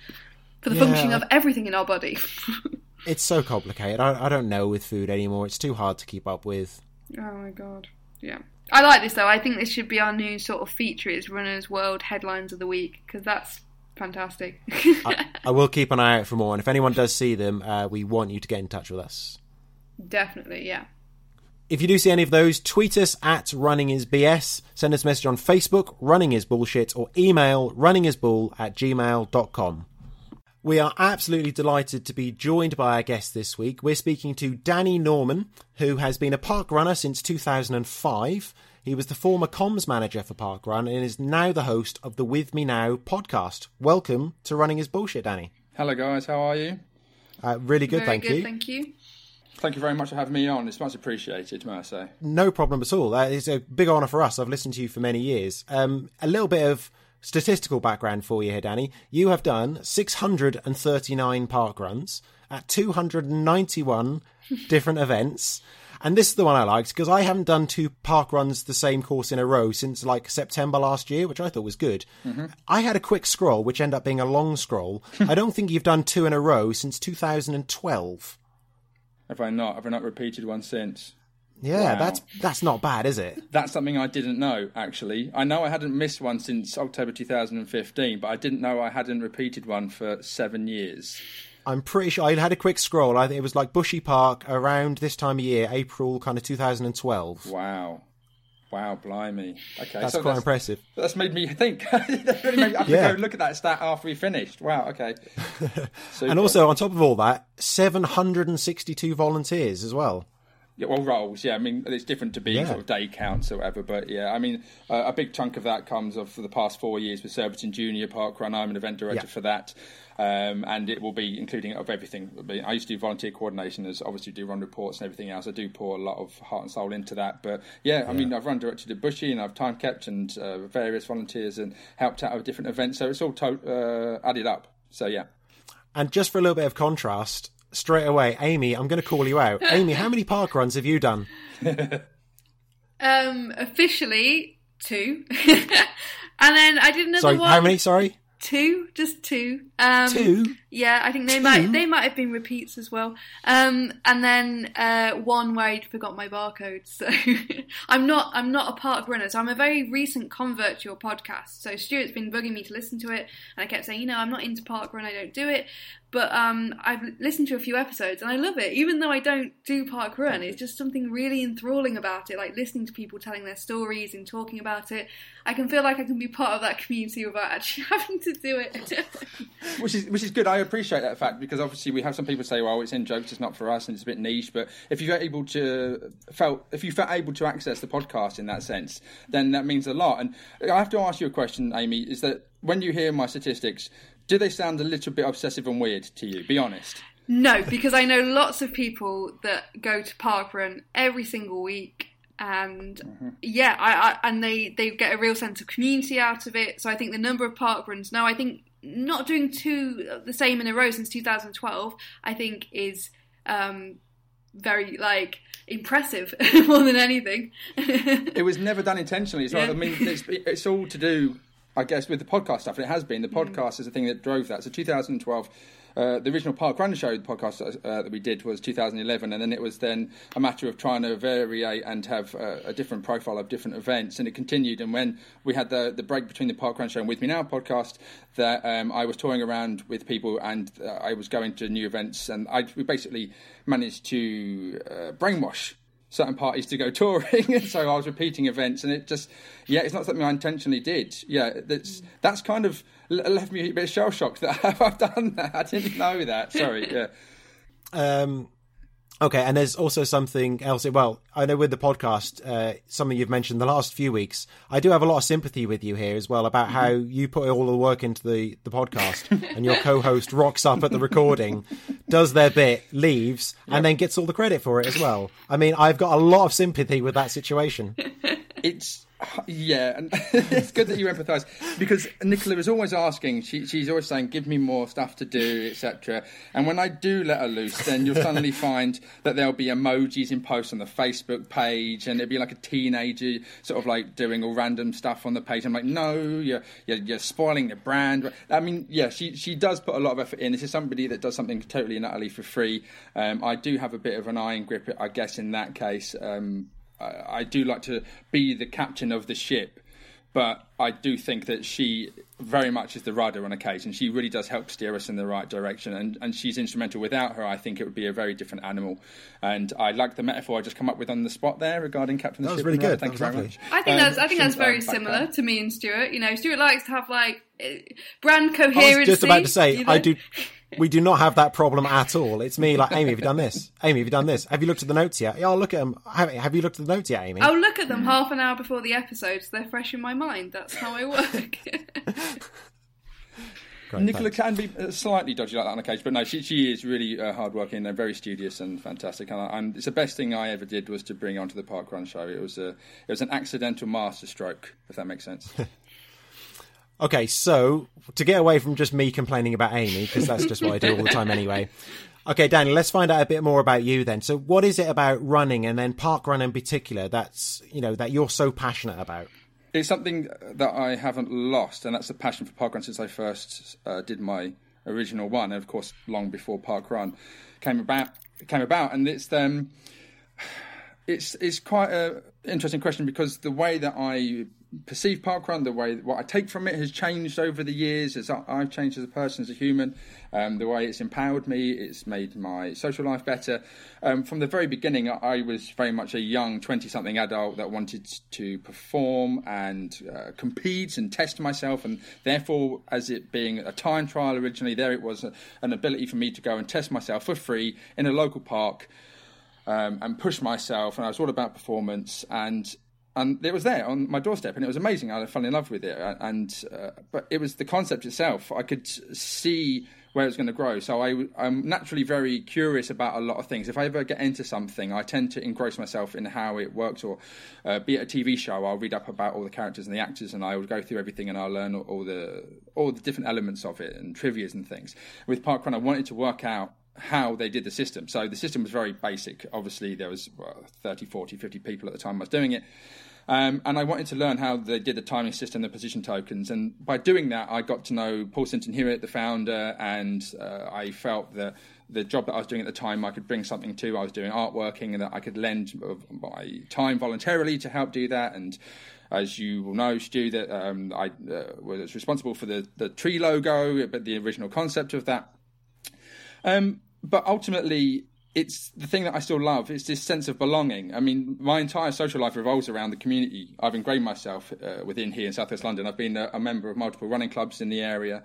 for the
Yeah,
functioning of everything in our body.
It's so complicated. I, I don't know with food anymore. It's too hard to keep up with.
Oh my god. Yeah. I like this though. I think this should be our new sort of feature is Runners World Headlines of the Week because that's fantastic.
I, I will keep an eye out for more. And if anyone does see them, uh, we want you to get in touch with us.
Definitely, yeah.
If you do see any of those, tweet us at Running Is BS, send us a message on Facebook, Running Is Bullshit, or email runningisbull at gmail.com. We are absolutely delighted to be joined by our guest this week. We're speaking to Danny Norman, who has been a park runner since 2005. He was the former comms manager for Parkrun and is now the host of the With Me Now podcast. Welcome to Running Is Bullshit, Danny.
Hello, guys. How are you?
Uh, really good,
Very
thank
good,
you.
thank you.
Thank you very much for having me on. It's much appreciated, may I say.
No problem at all. That is a big honour for us. I've listened to you for many years. Um, a little bit of statistical background for you here, Danny. You have done 639 park runs at 291 different events. And this is the one I liked because I haven't done two park runs the same course in a row since like September last year, which I thought was good. Mm-hmm. I had a quick scroll, which ended up being a long scroll. I don't think you've done two in a row since 2012.
Have I not? Have I not repeated one since?
Yeah,
Wow.
that's that's not bad, is it?
That's something I didn't know, actually. I know I hadn't missed one since October 2015, but I didn't know I hadn't repeated one for seven years.
I'm pretty sure I had a quick scroll. I think it was like Bushy Park around this time of year, April kind of 2012.
Wow. Wow, blimey. Okay,
That's
so
quite
that's,
impressive.
that's made me think. That's really made me, I have
Yeah.
to go look at that stat after we finished. Wow, okay.
And also, on top of all that, 762 volunteers as well.
Yeah, well, roles. Yeah, I mean it's different to being
Yeah.
sort of day counts or whatever. But yeah, I mean uh, a big chunk of that comes of for the past four years with Surbiton Junior Park Run. I'm an event director
Yeah.
for that, um, and it will be including of everything. I used to do volunteer coordination, as obviously do run reports and everything else. I do pour a lot of heart and soul into that. But yeah, I mean I've run directed at Bushy and I've time kept and uh, various volunteers and helped out with different events. So it's all to- uh, added up. So yeah.
And just for a little bit of contrast, straight away, Amy, I'm going to call you out. Amy, how many park runs have you done?
Um, officially two, and then I did another
Sorry,
one.
how many? Sorry,
Two, just two. Um,
two.
Yeah, I think they might they might have been repeats as well. Um, and then uh, one where I forgot my barcode. So I'm not I'm not a park runner. So I'm a very recent convert to your podcast. So Stuart's been bugging me to listen to it, and I kept saying, you know, I'm not into park run. I don't do it. But um, I've listened to a few episodes and I love it. Even though I don't do park run, it's just something really enthralling about it. Like listening to people telling their stories and talking about it. I can feel like I can be part of that community without actually having to do it.
which is which is good. I appreciate that fact because obviously we have some people say, "Well, it's in jokes, it's not for us, and it's a bit niche." But if you're able to felt if you felt able to access the podcast in that sense, then that means a lot. And I have to ask you a question, Amy: Is that when you hear my statistics, do they sound a little bit obsessive and weird to you? Be honest.
No, because I know lots of people that go to parkrun every single week, and mm-hmm. yeah, I, I and they they get a real sense of community out of it. So I think the number of parkruns now, I think not doing two the same in a row since 2012, I think is um, very like impressive more than anything.
It was never done intentionally. So
Yeah.
I mean, it's, it's all to do, I guess, with the podcast stuff. And it has been the podcast is the thing that drove that. So 2012. Uh, the original Park Run Show the podcast uh, that we did was 2011, and then it was then a matter of trying to vary and have uh, a different profile of different events, and it continued. And when we had the the break between the Park Run Show and With Me Now podcast, that um, I was touring around with people and uh, I was going to new events, and I we basically managed to uh, brainwash certain parties to go touring, and so I was repeating events, and it just, yeah, it's not something I intentionally did. Yeah, that's that's kind of left me a bit shell shocked that I've done that. I didn't know that. Sorry. Yeah.
Um, okay, and there's also something else. Well, I know with the podcast, uh, something you've mentioned the last few weeks. I do have a lot of sympathy with you here as well about how you put all the work into the the podcast, and your co-host rocks up at the recording, does their bit, leaves, and then gets all the credit for it as well. I mean, I've got a lot of sympathy with that situation.
It's yeah, and it's good that you empathise because Nicola is always asking. She, she's always saying, "Give me more stuff to do, etc." And when I do let her loose, then you'll suddenly find that there'll be emojis in posts on the Facebook page, and it'll be like a teenager sort of like doing all random stuff on the page. I'm like, "No, you're you're, you're spoiling the brand." I mean, yeah, she she does put a lot of effort in. This is somebody that does something totally and utterly for free. Um, I do have a bit of an iron grip, I guess, in that case. Um, I, I do like to be the captain of the ship, but I do think that she very much is the rudder on occasion. She really does help steer us in the right direction, and, and she's instrumental. Without her, I think it would be a very different animal. And I like the metaphor I just come up with on the spot there regarding captain of
That
the
was
ship.
really
and
good.
Thank you very much.
I think
Um,
that's I think that's very
um,
similar
that.
to me and Stuart. You know, Stuart likes to have like brand
I
coherency.
was just about to say,
you
I do. We do not have that problem at all. It's me, like Amy. Have you done this? Amy, have you done this? Have you looked at the notes yet? Yeah, I'll look at them. Have, have you looked at the notes yet, Amy?
I'll look at them half an hour before the episode, so they're fresh in my mind. That's how I work.
Great,
Nicola
thanks.
can be uh, slightly dodgy like that on occasion, but no, she she is really uh, hardworking and very studious and fantastic. And, I, and it's the best thing I ever did was to bring her onto the Park Run show. It was a it was an accidental masterstroke, if that makes sense.
Okay, so to get away from just me complaining about Amy, because that's just what I do all the time anyway. Okay, Danny, let's find out a bit more about you then. So, what is it about running and then park run in particular that's you know that you're so passionate about?
it's something that I haven't lost, and that's the passion for park run since I first uh, did my original one, and of course, long before parkrun came about. Came about, and it's um, it's it's quite a interesting question because the way that I perceive parkrun, the way what I take from it has changed over the years as I've changed as a person, as a human. Um, the way it's empowered me, it's made my social life better. Um, from the very beginning, I was very much a young twenty-something adult that wanted to perform and uh, compete and test myself, and therefore, as it being a time trial originally, there it was a, an ability for me to go and test myself for free in a local park um, and push myself, and I was all about performance, and and it was there on my doorstep, and it was amazing. I fell in love with it, and uh, but it was the concept itself. I could see where it's going to grow. So I, am naturally very curious about a lot of things. If I ever get into something, I tend to engross myself in how it works. Or uh, be it a TV show, I'll read up about all the characters and the actors, and I will go through everything and I'll learn all, all the all the different elements of it and trivia's and things. With Parkrun, I wanted to work out how they did the system. So the system was very basic. Obviously, there was well, 30, 40, 50 people at the time I was doing it. Um, and I wanted to learn how they did the timing system, the position tokens. And by doing that, I got to know Paul Sinton Hewitt, the founder, and uh, I felt that the job that I was doing at the time, I could bring something to. I was doing artworking, and that I could lend my time voluntarily to help do that. And as you will know, Stu, that um, I uh, was responsible for the, the tree logo, but the original concept of that. Um, but ultimately, it's the thing that I still love. It's this sense of belonging. I mean, my entire social life revolves around the community. I've ingrained myself uh, within here in Southwest London. I've been a, a, member of multiple running clubs in the area,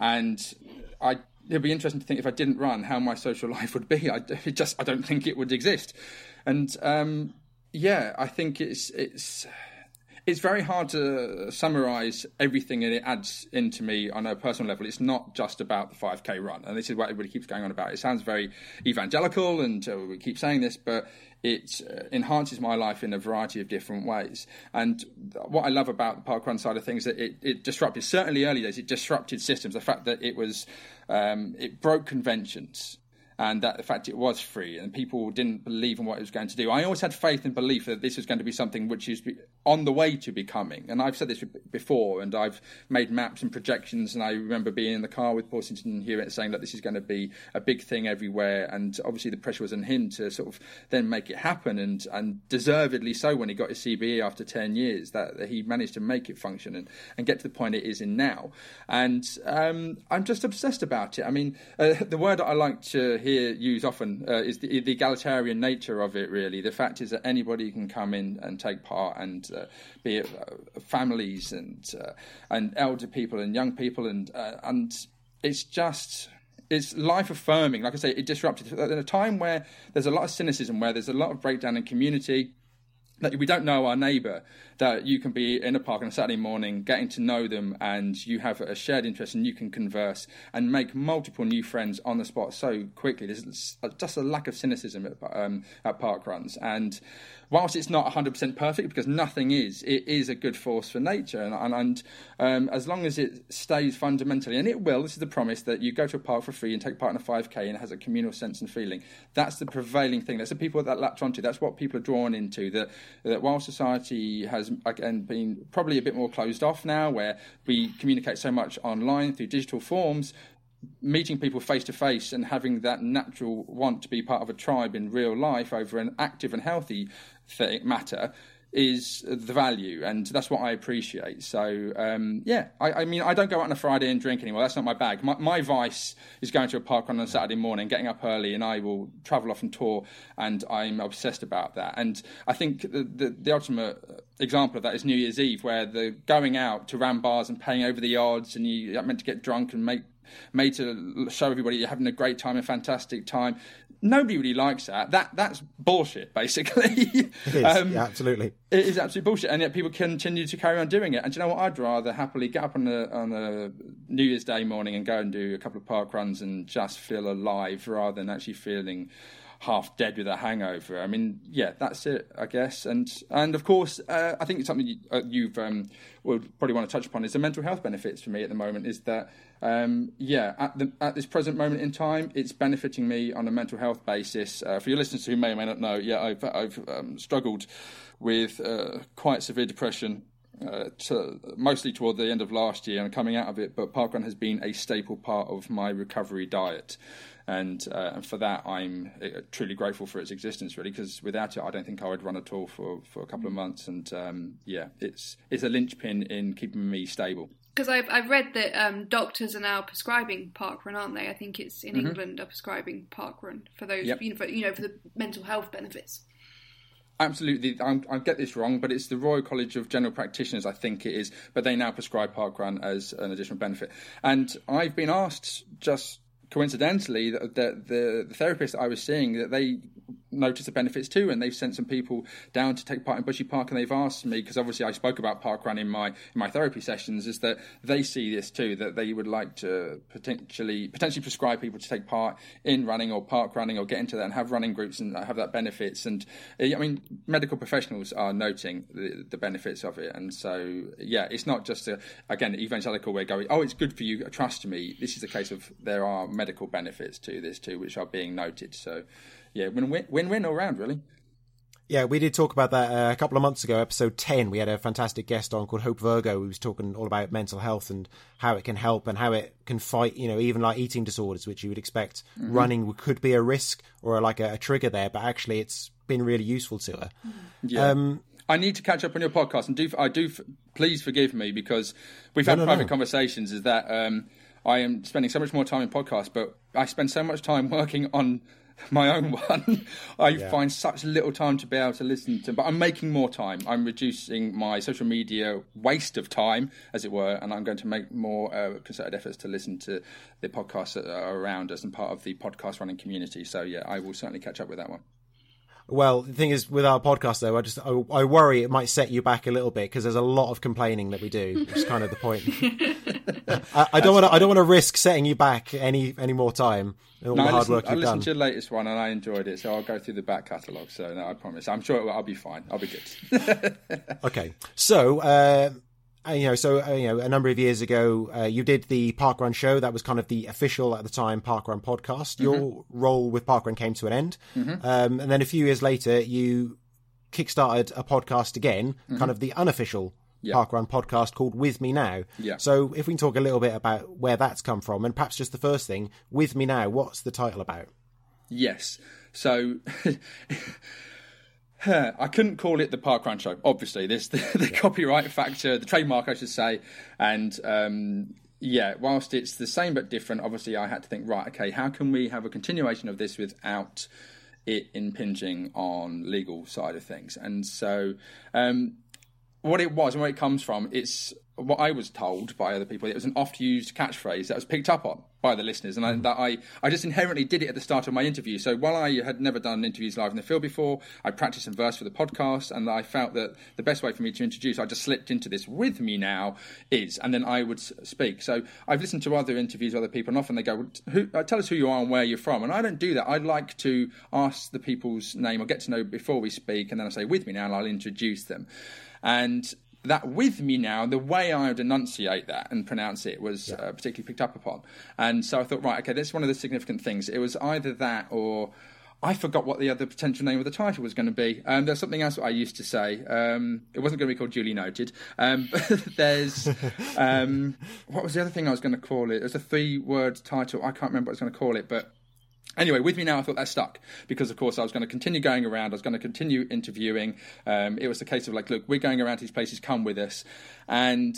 and I. It'd be interesting to think if I didn't run, how my social life would be. I just, I don't think it would exist. And um, yeah, I think it's it's it's very hard to summarize everything and it adds into me on a personal level. It's not just about the 5k run, and this is what everybody keeps going on about. It sounds very evangelical, and uh, we keep saying this, but it uh, enhances my life in a variety of different ways. And what I love about the parkrun side of things that it, it disrupted certainly early days. It disrupted systems. The fact that it was um, it broke conventions and that the fact it was free and people didn't believe in what it was going to do. I always had faith and belief that this was going to be something which is on the way to becoming. And I've said this before, and I've made maps and projections. And I remember being in the car with Paul Sinton Hewitt saying that this is going to be a big thing everywhere. And obviously, the pressure was on him to sort of then make it happen, and and deservedly so when he got his CBE after ten years, that, that he managed to make it function and, and get to the point it is in now. And um, I'm just obsessed about it. I mean, uh, the word that I like to hear used often uh, is the, the, egalitarian nature of it. Really, the fact is that anybody can come in and take part, and be it uh, families and uh, and elder people and young people, and uh, and it's just it's life affirming. Like I say, it disrupted at a time where there's a lot of cynicism, where there's a lot of breakdown in community that we don't know our neighbour, that you can be in a park on a Saturday morning, getting to know them, and you have a shared interest, and you can converse and make multiple new friends on the spot so quickly. There's just a lack of cynicism at, um, at park runs, and whilst it's not 100% perfect because nothing is, it is a good force for nature. And, and, and um, as long as it stays fundamentally, and it will, this is the promise that you go to a park for free and take part in a 5K and it has a communal sense and feeling. That's the prevailing thing. That's the people that latch onto. That's what people are drawn into. That, that while society has, again, been probably a bit more closed off now, where we communicate so much online through digital forms, meeting people face to face and having that natural want to be part of a tribe in real life over an active and healthy matter is the value, and that's what I appreciate. So, um, yeah, I, I, mean, I don't go out on a Friday and drink anymore. That's not my bag. My, my, vice is going to a park on a Saturday morning, getting up early, and I will travel off and tour, and I'm obsessed about that. And I think the, the, the ultimate example of that is New Year's Eve, where the going out to ram bars and paying over the odds, and you meant to get drunk and make made to show everybody you're having a great time, a fantastic time. Nobody really likes that. That that's bullshit, basically.
it is, um, yeah, absolutely.
It is absolute bullshit, and yet people continue to carry on doing it. And you know what? I'd rather happily get up on a on a New Year's Day morning and go and do a couple of park runs and just feel alive, rather than actually feeling half dead with a hangover. I mean, yeah, that's it, I guess. And and of course, uh, I think it's something you, uh, um, would probably want to touch upon is the mental health benefits for me at the moment. Is that um, yeah, at the at this present moment in time, it's benefiting me on a mental health basis. Uh, for your listeners who may or may not know, yeah, I've I've um, struggled with uh, quite severe depression uh, to, mostly toward the end of last year and coming out of it. But parkrun has been a staple part of my recovery diet, and uh, and for that I'm uh, truly grateful for its existence. Really, because without it, I don't think I would run at all for, for a couple of months. And um, yeah, it's it's a linchpin in keeping me stable.
Because I've I've read that um, doctors are now prescribing parkrun, aren't they? I think it's in mm-hmm. England are prescribing parkrun for those yep. you know for, you know for the mental health benefits
absolutely, I'm, i get this wrong, but it's the Royal College of General Practitioners, I think it is, but they now prescribe parkrun as an additional benefit. And I've been asked just coincidentally the, the, the therapist I was seeing that they noticed the benefits too, and they've sent some people down to take part in Bushy Park, and they've asked me because obviously I spoke about park run in my in my therapy sessions, is that they see this too, that they would like to potentially potentially prescribe people to take part in running or park running or get into that and have running groups and have that benefits. And eh, I mean, medical professionals are noting the, the benefits of it, and so yeah, it's not just a, again evangelical way going, oh, it's good for you, trust me. This is a case of there are medical benefits to this too, which are being noted. So yeah, win win win win all round, really.
Yeah, we did talk about that uh, a couple of months ago, episode 10. We had a fantastic guest on called Hope Virgo who was talking all about mental health and how it can help and how it can fight, you know, even like eating disorders, which you would expect mm-hmm. running could be a risk or like a, a, trigger there, but actually it's been really useful to her.
Yeah. Um, I need to catch up on your podcast and do I do please forgive me because we've had no, no, private no. conversations is that um, I am spending so much more time in podcasts, but I spend so much time working on my own one, I yeah. find such little time to be able to listen to. But I'm making more time. I'm reducing my social media waste of time, as it were, and I'm going to make more uh, concerted efforts to listen to the podcasts that are around us and part of the podcast running community. So yeah, I will certainly catch up with that one.
Well, the thing is, with our podcast though, I just I, I worry it might set you back a little bit because there's a lot of complaining that we do, which is kind of the point. I, I, don't want to I don't want to risk setting you back any any more time. All no, the hard work
I
you've I
listened to your latest one and I enjoyed it, so I'll go through the back catalogue. So no, I promise. I'm sure I'll be fine. I'll be good.
okay, so. Uh, uh, you know, so uh, you know, a number of years ago, uh, you did the Parkrun show. That was kind of the official at the time Parkrun podcast. Mm-hmm. Your role with Parkrun came to an end, mm-hmm. um, and then a few years later, you kickstarted a podcast again, mm-hmm. kind of the unofficial. Parkrun podcast called With Me Now.
Yeah.
So if we can talk a little bit about where that's come from, and perhaps just the first thing, With Me Now, what's the title about?
Yes. So. I couldn't call it the Parkrun Show. Obviously, there's the, the copyright factor, the trademark, I should say, and um, yeah, whilst it's the same but different, obviously I had to think, right, okay, how can we have a continuation of this without it impinging on legal side of things? And so, um, what it was and where it comes from, it's what I was told by other people. It was an oft-used catchphrase that was picked up on by the listeners, and I, mm. that I, I just inherently did it at the start of my interview. So while I had never done interviews live in the field before, I practiced some verse for the podcast, and I felt that the best way for me to introduce, I just slipped into this with me now is, and then I would speak. So I've listened to other interviews with other people, and often they go, who, uh, "Tell us who you are and where you're from," and I don't do that. I like to ask the people's name or get to know before we speak, and then I say with me now, and I'll introduce them. And that with me now, the way I would enunciate that and pronounce it was yeah. uh, particularly picked up upon. And so I thought, right, okay, that's one of the significant things. It was either that or I forgot what the other potential name of the title was going to be. Um, there's something else I used to say. Um, it wasn't going to be called Duly Noted. Um, there's um, what was the other thing I was going to call it? It was a three-word title. I can't remember what I was going to call it, but Anyway, with me now, I thought that stuck because, of course, I was going to continue going around. I was going to continue interviewing. Um, it was the case of like, look, we're going around these places, come with us. And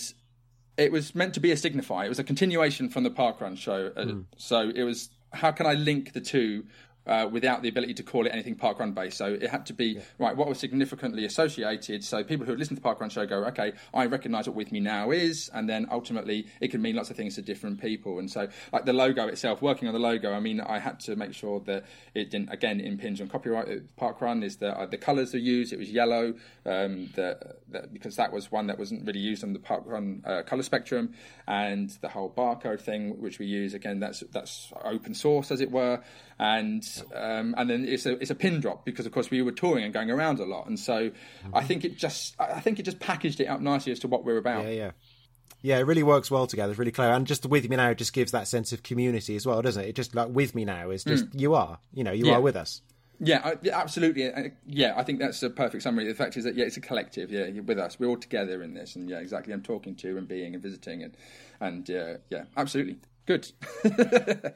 it was meant to be a signifier. It was a continuation from the Parkrun show. Mm. So it was how can I link the two uh, without the ability to call it anything parkrun based. So it had to be yeah. right what was significantly associated. So people who listen to the parkrun show go, okay, I recognise what with me now is, and then ultimately it can mean lots of things to different people. And so like the logo itself, working on the logo, I mean, I had to make sure that it didn't again impinge on copyright. Parkrun is that uh, the colours are used. It was yellow, um, the, the, because that was one that wasn't really used on the parkrun uh, colour spectrum, and the whole barcode thing which we use again that's that's open source as it were and um, and then it's a it's a pin drop because of course we were touring and going around a lot, and so mm-hmm. I think it just I think it just packaged it up nicely as to what we're about.
Yeah, yeah. Yeah, it really works well together. It's really clear, and just with me now just gives that sense of community as well, doesn't it? It just like with me now is just mm. you are, you know, you yeah. are with us.
Yeah, absolutely. Yeah, I think that's a perfect summary. The fact is that yeah, it's a collective. Yeah, you're with us. We're all together in this, and yeah, exactly. I'm talking to and being and visiting, and and uh, yeah, absolutely good.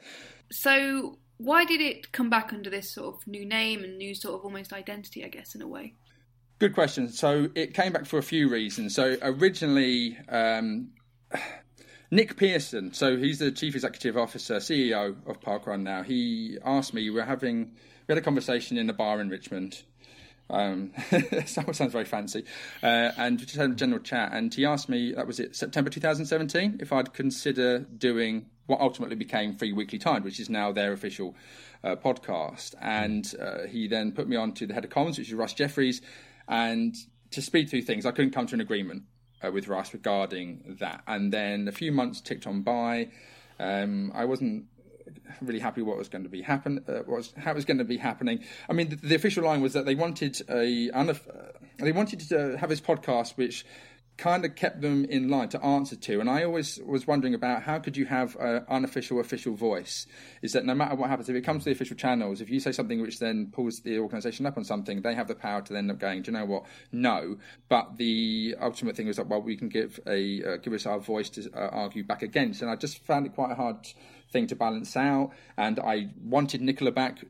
so, why did it come back under this sort of new name and new sort of almost identity, I guess, in a way?
Good question. So it came back for a few reasons. So originally, um, Nick Pearson, so he's the chief executive officer, CEO of Parkrun now. He asked me, we were having, we had a conversation in a bar in Richmond. Um, sounds very fancy. Uh, and just had a general chat, and he asked me, that was it, September 2017, if I'd consider doing what ultimately became Free Weekly Timed, which is now their official uh, podcast. And uh, he then put me on to the head of comms, which is Russ Jeffries, and to speed through things, I couldn't come to an agreement uh, with Russ regarding that. And then a few months ticked on by. Um, I wasn't really happy what was going to be happen uh, was how it was going to be happening. I mean, the, the official line was that they wanted a uh, they wanted to have this podcast which kind of kept them in line to answer to. And I always was wondering about how could you have an unofficial official voice? Is that no matter what happens, if it comes to the official channels, if you say something which then pulls the organisation up on something, they have the power to then end up going, do you know what? No. But the ultimate thing was that well, we can give a uh, give us our voice to uh, argue back against. And I just found it quite hard thing to balance out. And I wanted Nicola back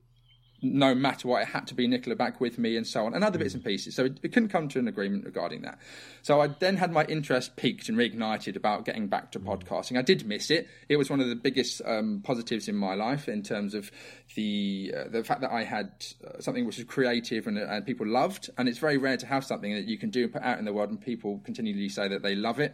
no matter what, it had to be Nicola back with me and so on, and other bits and pieces. So it, it, couldn't come to an agreement regarding that. So I then had my interest peaked and reignited about getting back to podcasting. I did miss it. It was one of the biggest um, positives in my life in terms of the uh, the fact that I had uh, something which was creative and, and people loved. And it's very rare to have something that you can do and put out in the world and people continually say that they love it.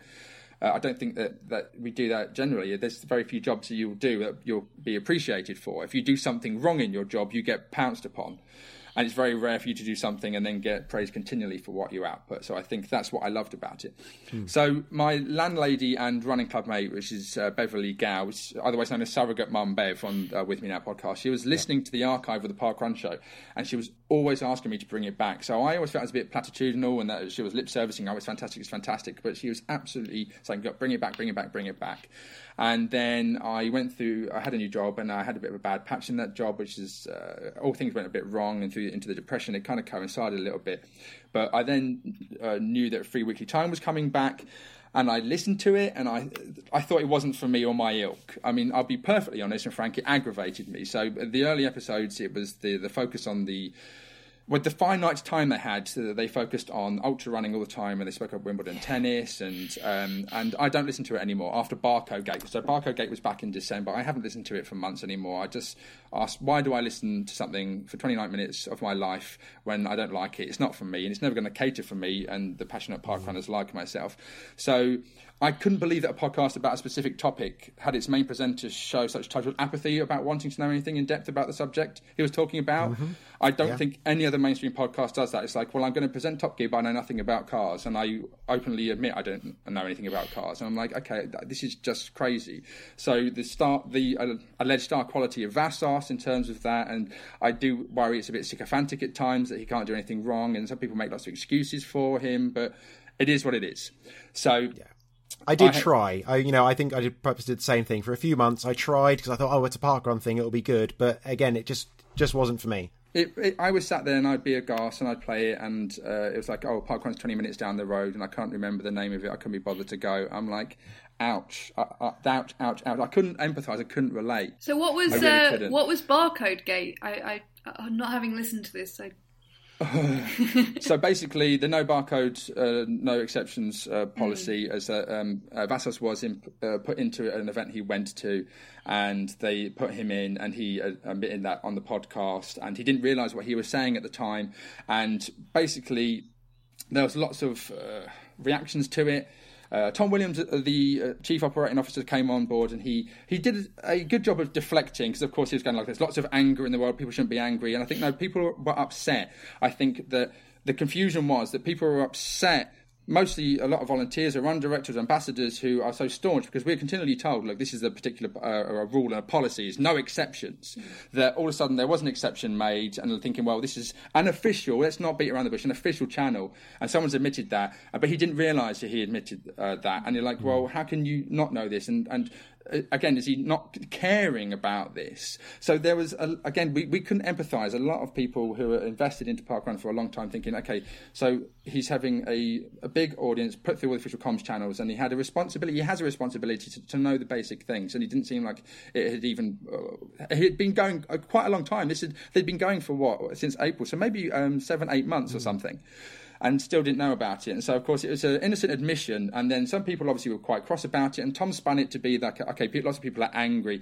Uh, I don't think that, that we do that generally. There's very few jobs that you'll do that you'll be appreciated for. If you do something wrong in your job, you get pounced upon and it's very rare for you to do something and then get praised continually for what you output. So I think that's what I loved about it. Hmm. So my landlady and running club mate, which is uh, Beverly Gow, which otherwise known as Surrogate Mum Bev on uh, With Me Now podcast, she was listening yeah. to the archive of the Park Run show, and she was always asking me to bring it back. So I always felt it was a bit platitudinal, and that she was lip servicing. I was fantastic, it's fantastic, but she was absolutely saying, "Bring it back, bring it back, bring it back." And then I went through, I had a new job and I had a bit of a bad patch in that job, which is, uh, all things went a bit wrong and through into the depression. It kind of coincided a little bit. But I then uh, knew that Free Weekly Timed was coming back and I listened to it, and I I thought it wasn't for me or my ilk. I mean, I'll be perfectly honest and frank, it aggravated me. So the early episodes, it was the the focus on the with the finite time they had, so they focused on ultra running all the time, and they spoke about Wimbledon tennis, and um, and I don't listen to it anymore after Barcode Gate. So Barcode Gate was back in December. I haven't listened to it for months anymore. I just asked, why do I listen to something for 29 minutes of my life when I don't like it? It's not for me, and it's never going to cater for me and the passionate park runners like myself. So I couldn't believe that a podcast about a specific topic had its main presenter show such total apathy about wanting to know anything in depth about the subject he was talking about. Mm-hmm. I don't yeah. think any other mainstream podcast does that. It's like, well, I'm going to present Top Gear, but I know nothing about cars, and I openly admit I don't know anything about cars. And I'm like, okay, this is just crazy. So the start, the uh, alleged star quality of Vassos in terms of that, and I do worry it's a bit sycophantic at times that he can't do anything wrong, and some people make lots of excuses for him, but it is what it is. So. Yeah
I did I try. I, you know, I think I did perhaps did the same thing for a few months. I tried because I thought, oh, it's a parkrun thing; it'll be good. But again, it just just wasn't for me.
It, it, I was sat there and I'd be a gas and I'd play it, and uh, it was like, oh, parkrun's twenty minutes down the road, and I can't remember the name of it. I couldn't be bothered to go. I'm like, ouch, uh, uh, ouch, ouch, ouch. I couldn't empathise. I couldn't relate.
So what was really uh, what was Barcode Gate? I, I, I'm not having listened to this. I
so basically, the no barcode, uh, no exceptions uh, policy, mm. as uh, um, uh, Vassos was in, uh, put into an event he went to, and they put him in, and he uh, admitted that on the podcast, and he didn't realise what he was saying at the time, and basically, there was lots of reactions to it. Uh, Tom Williams, uh, the uh, chief operating officer, came on board and he, he did a good job of deflecting because, of course, he was going like, there's lots of anger in the world, people shouldn't be angry. And I think, no, people were upset. I think that the confusion was that people were upset mostly a lot of volunteers or run directors, ambassadors who are so staunch because we're continually told, look, this is a particular uh, a rule and a policy, is no exceptions. Mm. That all of a sudden there was an exception made, and they're thinking, well, this is an official. Let's not beat around the bush, an official channel, and someone's admitted that, uh, but he didn't realise that he admitted uh, that, and you're like, well, how can you not know this? And and again, is he not caring about this? So there was, a, again, we, we couldn't empathise. A lot of people who are invested into parkrun for a long time thinking, okay, so he's having a, a big audience put through all the official comms channels and he had a responsibility, he has a responsibility to, to know the basic things. And he didn't seem like it had even, uh, it had been going uh, quite a long time. This had, they'd been going for what, since April, so maybe um, seven, eight months mm. or something and still didn't know about it. And so, of course, it was an innocent admission. And then some people obviously were quite cross about it. And Tom spun it to be like, okay, lots of people are angry.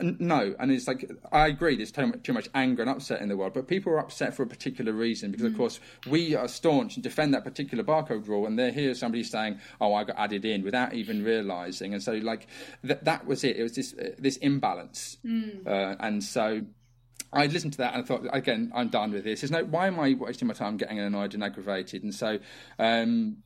no, and it's like I agree. There's too much, too much, anger and upset in the world, but people are upset for a particular reason because, mm. of course, we are staunch and defend that particular barcode rule, and they hear somebody saying, "Oh, I got added in," without even realizing, and so like th- that was it. It was this uh, this imbalance, mm. uh, and so. I listened to that and I thought, again, I'm done with this. There's no, why am I wasting my time getting annoyed and aggravated? And so, um,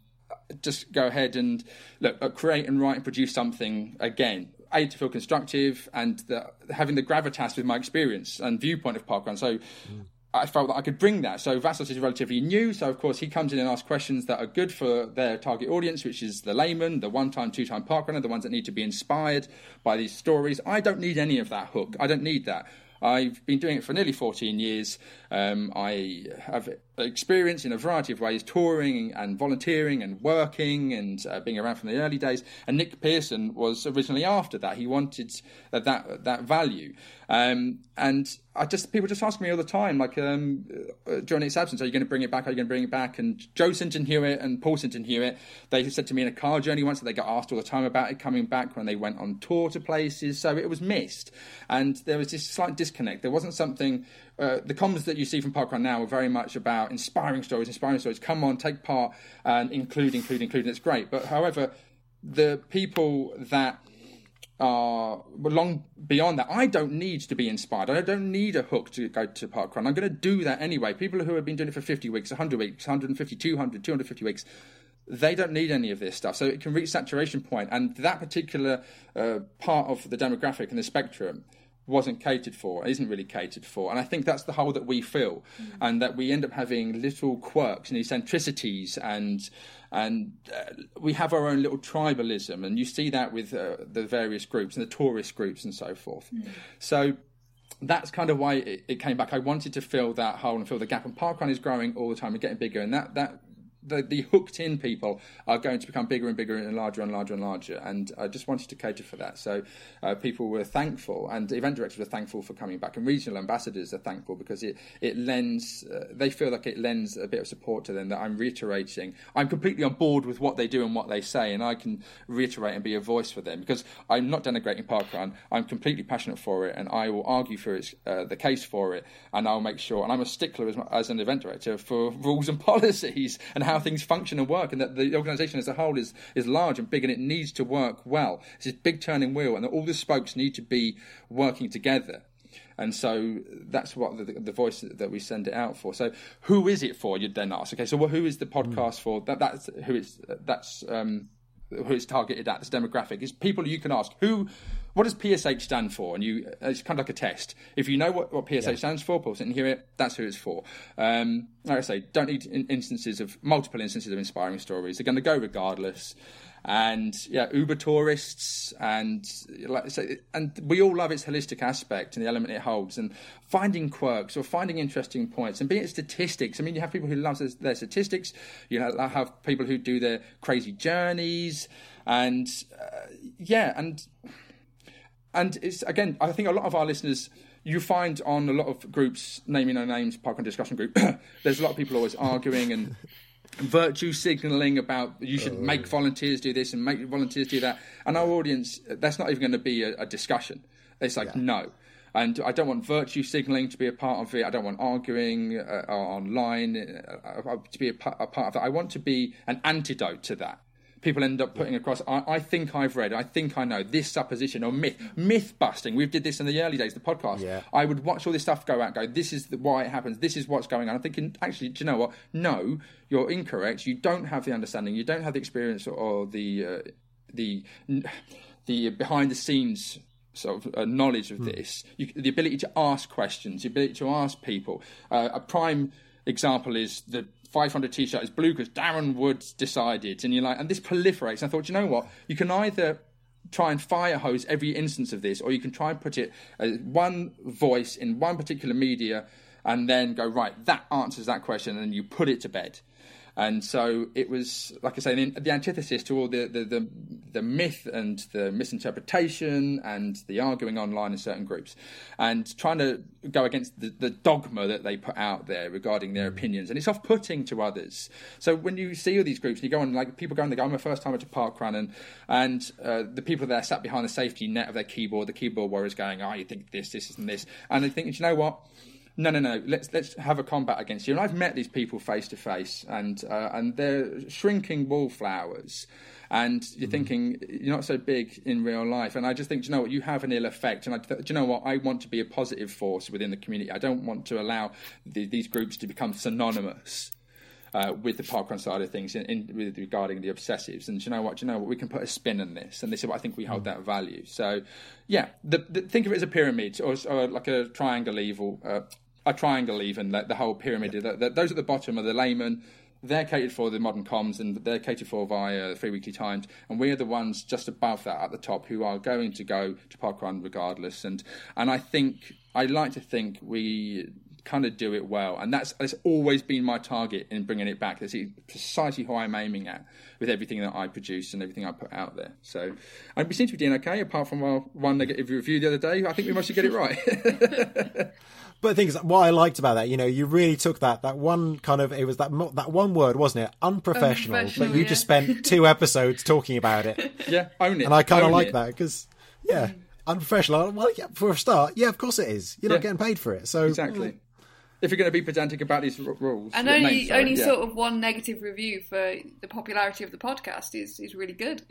just go ahead and look, uh, create and write and produce something again a to feel constructive and the, having the gravitas with my experience and viewpoint of parkrun. So mm. I felt that I could bring that. So Vassos is relatively new, so of course he comes in and asks questions that are good for their target audience, which is the layman, the one-time, two-time parkrunner, the ones that need to be inspired by these stories. I don't need any of that hook. I don't need that. I've been doing it for nearly 14 years. Um, I have experience in a variety of ways, touring and volunteering and working and uh, being around from the early days. And Nick Pearson was originally after that. He wanted uh, that that value. Um, and I just people just ask me all the time, like um, uh, during its absence, are you going to bring it back? Are you going to bring it back? And Joe Sinton Hewitt and Paul Sinton Hewitt, they said to me in a car journey once that they got asked all the time about it coming back when they went on tour to places. So it was missed, and there was this slight disconnect. There wasn't something uh, the comments that you see from Parkrun now are very much about inspiring stories, inspiring stories. Come on, take part and include, include, include. It's great. But however, the people that are long beyond that. I don't need to be inspired. I don't need a hook to go to parkrun. I'm going to do that anyway. People who have been doing it for 50 weeks, 100 weeks, 150, 200, 250 weeks, they don't need any of this stuff. So it can reach saturation point, and that particular uh, part of the demographic and the spectrum wasn't catered for, isn't really catered for. And I think that's the hole that we fill, mm. and that we end up having little quirks and eccentricities, and and uh, we have our own little tribalism, and you see that with uh, the various groups and the tourist groups and so forth. Mm. So that's kind of why it, it, came back. I wanted to fill that hole and fill the gap. And parkrun is growing all the time and getting bigger, and that that the, the hooked in people are going to become bigger and bigger and larger and larger and larger. And I just wanted to cater for that. So uh, people were thankful, and event directors were thankful for coming back, and regional ambassadors are thankful because it it lends uh, they feel like it lends a bit of support to them that I'm reiterating. I'm completely on board with what they do and what they say, and I can reiterate and be a voice for them because I'm not denigrating parkrun. I'm completely passionate for it, and I will argue for its, uh, the case for it, and I'll make sure. And I'm a stickler as, as an event director for rules and policies and how things function and work, and that the organisation as a whole is is large and big, and it needs to work well. It's this big turning wheel, and all the spokes need to be working together. And so that's what the, the, voice that we send it out for. So who is it for? You'd then ask. Okay, so who is the podcast mm. for? That that's who it's that's um, who it's targeted at. This demographic is people you can ask who what does PSH stand for? And you, it's kind of like a test. If you know what, what PSH yeah. stands for, pause it and hear it, that's who it's for. Um, like I say, don't need instances of multiple instances of inspiring stories. They're going to go regardless. And yeah, Uber tourists, and like I so, and we all love its holistic aspect and the element it holds, and finding quirks or finding interesting points, and being statistics. I mean, you have people who love their statistics. You have people who do their crazy journeys, and uh, yeah, and and it's again, I think a lot of our listeners you find on a lot of groups, naming no names, parkrun discussion group, there's a lot of people always arguing and virtue signaling about you should oh. make volunteers do this and make volunteers do that. And our audience, that's not even going to be a, a discussion. It's like, yeah. no. And I don't want virtue signaling to be a part of it. I don't want arguing uh, online uh, uh to be a, a part of it. I want to be an antidote to that people end up putting across. I, I, think I've read, I think I know this supposition or myth, myth busting. We did this in the early days, of the podcast.
Yeah.
I would watch all this stuff go out, go, this is the, why it happens, this is what's going on. I'm thinking, actually, do you know what? No, you're incorrect. You don't have the understanding, you don't have the experience or, or the uh, the the behind the scenes sort of uh, knowledge of hmm. this. You, the ability to ask questions, the ability to ask people. Uh, a prime example is the 500 t-shirt is blue because Darren Woods decided, and you're like, and this proliferates. And I thought, you know what? You can either try and fire hose every instance of this, or you can try and put it as one voice in one particular media, and then go right. That answers that question, and you put it to bed. And so it was, like I say, the antithesis to all the, the, the, the myth and the misinterpretation and the arguing online in certain groups, and trying to go against the, the dogma that they put out there regarding their opinions, and it's off-putting to others. So when you see all these groups, and you go on like people go on, they go, "I'm a first timer to parkrun," and and uh, the people there sat behind the safety net of their keyboard, the keyboard warriors going, "Oh, you think this, this, and this," and they think, you know what? No, no, no. Let's let's have a combat against you. And I've met these people face to face, and uh, and they're shrinking wallflowers. And you're mm. thinking you're not so big in real life. And I just think, you know what, you have an ill effect. And I, do you know what, I want to be a positive force within the community. I don't want to allow the, these groups to become synonymous. Uh, with the parkrun side of things in, in, with regarding the obsessives. And you know what? you know what? We can put a spin on this, and this is what I think we hold mm. that value. So, yeah, the, the, think of it as a pyramid or, or like a triangle evil, uh, a triangle even, like the whole pyramid. Yeah. The, the, those at the bottom are the laymen. They're catered for the modern comms and they're catered for via Free Weekly Times. And we're the ones just above that at the top who are going to go to parkrun regardless. And and I think, I like to think we kind of do it well. And that's, that's always been my target in bringing it back. That's precisely who I'm aiming at with everything that I produce and everything I put out there. So, and we seem to be doing okay, apart from our one negative review the other day. I think we must get it right.
But the thing is, what I liked about that, you know, you really took that that one kind of it was that that one word, wasn't it? Unprofessional. Unprofessional but you yeah. just spent two episodes talking about it.
Yeah, own it.
And I kind of like
it.
that because, yeah, unprofessional. Well, yeah, for a start, yeah, of course it is. You're yeah. not getting paid for it, so
exactly. If you're going to be pedantic about these r- rules,
and only only yeah. sort of one negative review for the popularity of the podcast is is really good.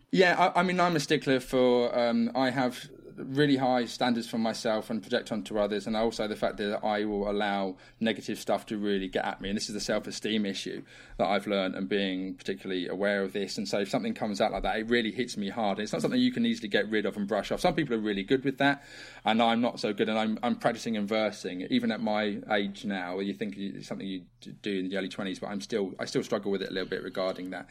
yeah, I, I, mean, I'm a stickler for. Um, I have really high standards for myself and project onto others, and also the fact that I will allow negative stuff to really get at me. And this is the self esteem issue that I've learned, and being particularly aware of this. And so, if something comes out like that, it really hits me hard. It's not something you can easily get rid of and brush off. Some people are really good with that, and I'm not so good. And I'm, I'm practicing and versing, even at my age now. You think it's something you do in the early 20s, but I'm still I still struggle with it a little bit regarding that.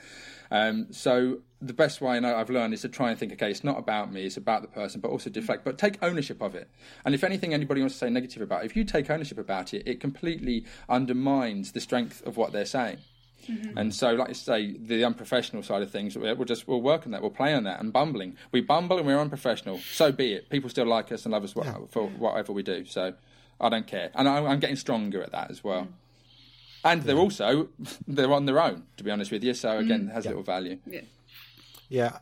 Um, so the best way I've learned is to try and think, okay, it's not about me, it's about the person, but also deflect, but take ownership of it. And if anything anybody wants to say negative about it, if you take ownership about it, it completely undermines the strength of what they're saying. Mm-hmm. And so, like you say, the unprofessional side of things, we'll just we'll work on that, we'll play on that, and bumbling. We bumble and we're unprofessional. So be it. People still like us and love us yeah. for whatever we do. So I don't care, and I'm getting stronger at that as well. Mm and they're also they're on their own. To be honest with you, so again, mm. has yeah. little value.
Yeah.
Yeah.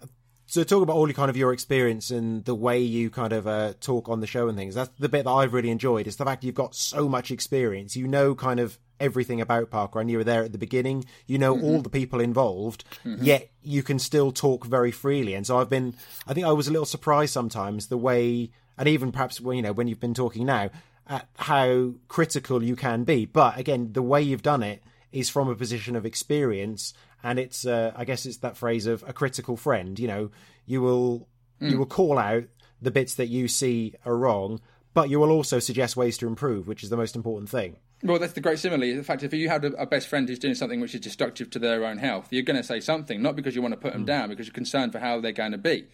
So talk about all your kind of your experience and the way you kind of uh, talk on the show and things. That's the bit that I've really enjoyed. Is the fact you've got so much experience. You know, kind of everything about parkrun, and you were there at the beginning. You know mm-hmm. all the people involved, mm-hmm. yet you can still talk very freely. And so I've been. I think I was a little surprised sometimes the way, and even perhaps when you know when you've been talking now, at how critical you can be. But again, the way you've done it is from a position of experience, and it's uh, I guess it's that phrase of a critical friend. You know, you will mm. you will call out the bits that you see are wrong, but you will also suggest ways to improve, which is the most important thing.
Well, that's the great simile. The fact if you have a, best friend who's doing something which is destructive to their own health, you're going to say something, not because you want to put them mm. down, because you're concerned for how they're going to be.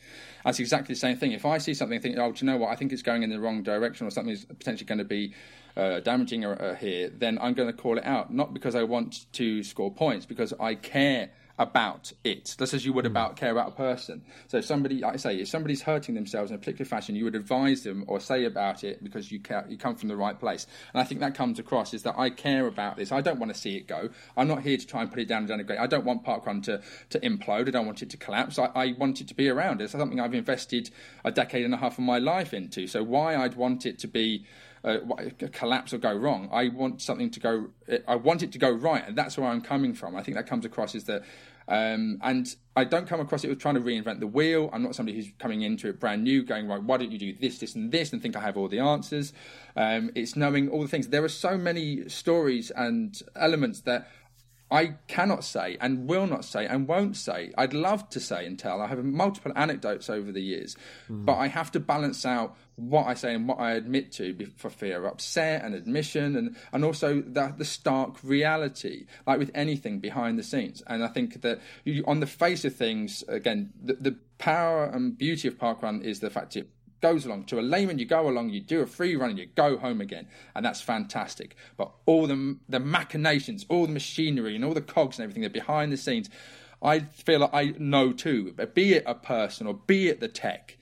That's exactly the same thing. If I see something, think, oh, do you know what? I think it's going in the wrong direction, or something is potentially going to be uh, damaging uh, here, then I'm going to call it out, not because I want to score points, because I care about it, just as you would hmm. about care about a person. So if somebody, like I say, if somebody's hurting themselves in a particular fashion, you would advise them or say about it because you care, you come from the right place. And I think that comes across is that I care about this. I don't want to see it go. I'm not here to try and put it down and denigrate. I don't want parkrun to, to implode. I don't want it to collapse. I, I want it to be around. It's something I've invested a decade and a half of my life into. So why I'd want it to be uh, collapse or go wrong. I want something to go. I want it to go right, and that's where I'm coming from. I think that comes across is that. Um, and I don't come across it with trying to reinvent the wheel. I'm not somebody who's coming into it brand new, going right. Why don't you do this, this, and this, and think I have all the answers? Um, it's knowing all the things. There are so many stories and elements that I cannot say and will not say and won't say. I'd love to say and tell. I have multiple anecdotes over the years, mm. but I have to balance out what I say and what I admit to for fear of upset and admission and, and also the, the stark reality, like with anything behind the scenes. And I think that you, on the face of things, again, the, the power and beauty of parkrun is the fact it goes along. To a layman, you go along, you do a free run, and you go home again, and that's fantastic. But all the the machinations, all the machinery, and all the cogs and everything that behind the scenes. I feel like I know too, be it a person or be it the tech.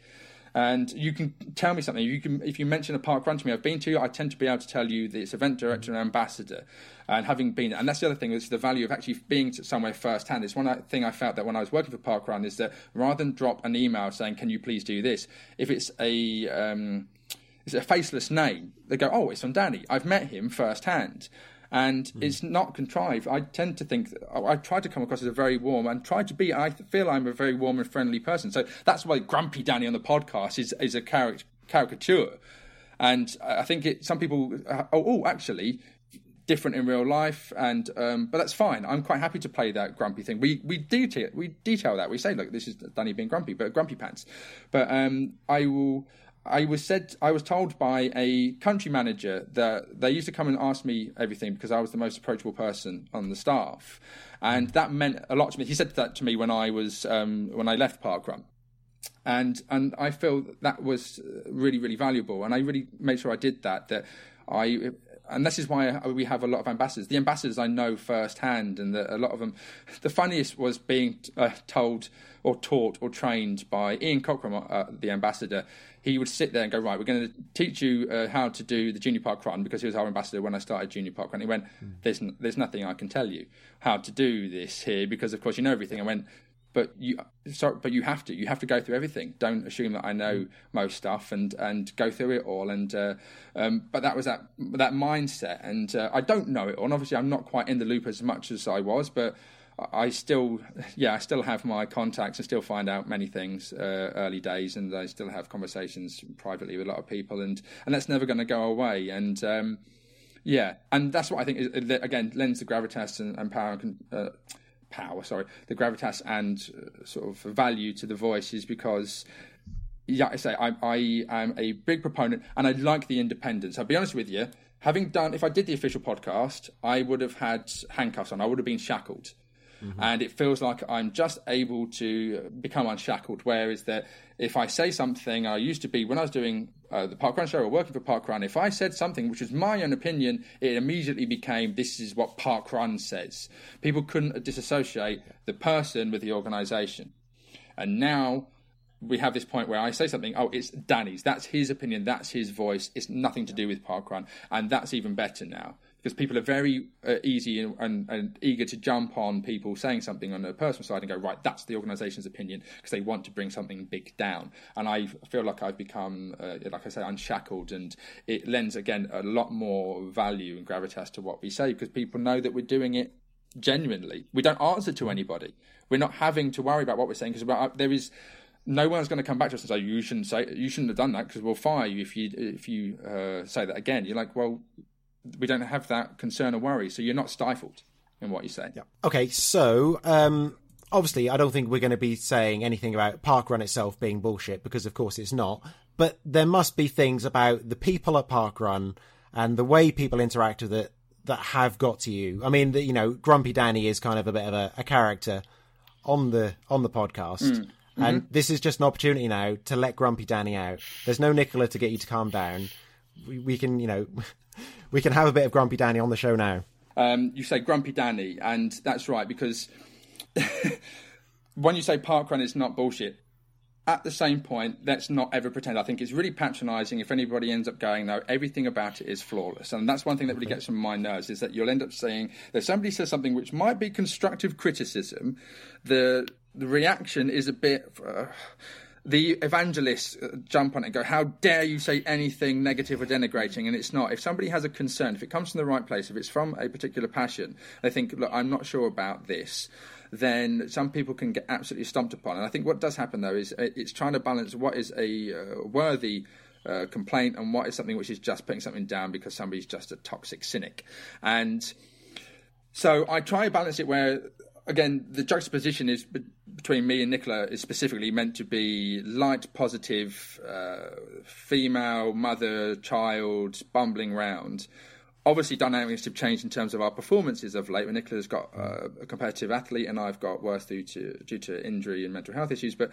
And you can tell me something. You can, if you mention a parkrun to me I've been to, I tend to be able to tell you that it's event director and ambassador. And having been, and that's the other thing is the value of actually being somewhere firsthand. It's one thing I felt that when I was working for parkrun is that rather than drop an email saying, "Can you please do this?" If it's a um, it's a faceless name, they go, "Oh, it's from Danny. I've met him firsthand." And mm. it's not contrived. I tend to think I try to come across as a very warm and try to be. I feel I'm a very warm and friendly person. So that's why Grumpy Danny on the podcast is is a caricature. And I think it, some people, uh, oh, oh, actually, different in real life, and um, but that's fine. I'm quite happy to play that grumpy thing. We we detail we detail that. We say, look, this is Danny being grumpy, but grumpy pants. But um, I will. I was said I was told by a country manager that they used to come and ask me everything because I was the most approachable person on the staff, and that meant a lot to me. He said that to me when I was um, when I left Parkrun, and and I feel that was really really valuable, and I really made sure I did that. That I and this is why we have a lot of ambassadors. The ambassadors I know firsthand, and the, a lot of them. The funniest was being uh, told or taught or trained by Ian Cockram, uh, the ambassador. He would sit there and go, "Right, we're going to teach you uh, how to do the junior parkrun," because he was our ambassador when I started junior parkrun. He went, "There's n- there's nothing I can tell you how to do this here because of course you know everything." I went, but you sorry, but you have to you have to go through everything don't assume that i know mm. most stuff and and go through it all and uh, um, but that was that that mindset and uh, i don't know it all and obviously i'm not quite in the loop as much as i was but I still, yeah, I still have my contacts and still find out many things uh, early days, and I still have conversations privately with a lot of people, and and that's never going to go away. And um, yeah, and that's what I think is, again lends the gravitas and, and power uh, power, sorry, the gravitas and uh, sort of value to the voice is because yeah, I say I, I am a big proponent and I like the independence. I'll be honest with you, having done, if I did the official podcast, I would have had handcuffs on, I would have been shackled. Mm-hmm. And it feels like I'm just able to become unshackled. Whereas that if I say something, I used to be when I was doing uh, the Parkrun show or working for Parkrun, if I said something which was my own opinion, it immediately became this is what Parkrun says. People couldn't disassociate the person with the organisation. And now we have this point where I say something, oh, it's Danny's. That's his opinion. That's his voice. It's nothing to do with Parkrun. And that's even better now because people are very uh, easy and, and, and, eager to jump on people saying something on a personal side and go right that's the organization's opinion because they want to bring something big down. And i feel like i've become uh, like i say unshackled and it lends again a lot more value and gravitas to what we say because people know that we're doing it genuinely. We don't answer to anybody. We're not having to worry about what we're saying because uh, there is no one's going to come back to us and say you shouldn't say you shouldn't have done that because we'll fire you if you if you uh, say that again. You're like, well, we don't have that concern or worry. So you're not stifled in what you say.
Yeah. Okay. So um, obviously, I don't think we're going to be saying anything about Parkrun itself being bullshit because, of course, it's not. But there must be things about the people at Parkrun and the way people interact with it that have got to you. I mean, the, you know, Grumpy Danny is kind of a bit of a, a character on the on the podcast. Mm. Mm-hmm. And this is just an opportunity now to let Grumpy Danny out. There's no Nicola to get you to calm down. We, we can, you know, we can have a bit of Grumpy Danny on the show now.
Um, you say Grumpy Danny, and that's right because when you say parkrun is not bullshit, at the same point, let's not ever pretend. I think it's really patronising if anybody ends up going, no, everything about it is flawless. And that's one thing that really gets on my nerves is that you'll end up saying that somebody says something which might be constructive criticism, the the reaction is a bit. Uh, the evangelists uh, jump on it and go, How dare you say anything negative or denigrating? And it's not. If somebody has a concern, if it comes from the right place, if it's from a particular passion, they think, Look, I'm not sure about this, then some people can get absolutely stomped upon. And I think what does happen, though, is uh, it's trying to balance what is a uh, worthy. Uh, complaint and what is something which is just putting something down because somebody's just a toxic cynic. And so I try to balance it where again, the juxtaposition is between me and Nicola is specifically meant to be light, positive, uh, female, mother, child, bumbling round. Obviously, dynamics have changed in terms of our performances of late. When Nicola's got uh, a competitive athlete, and I've got worse due to due to injury and mental health issues. But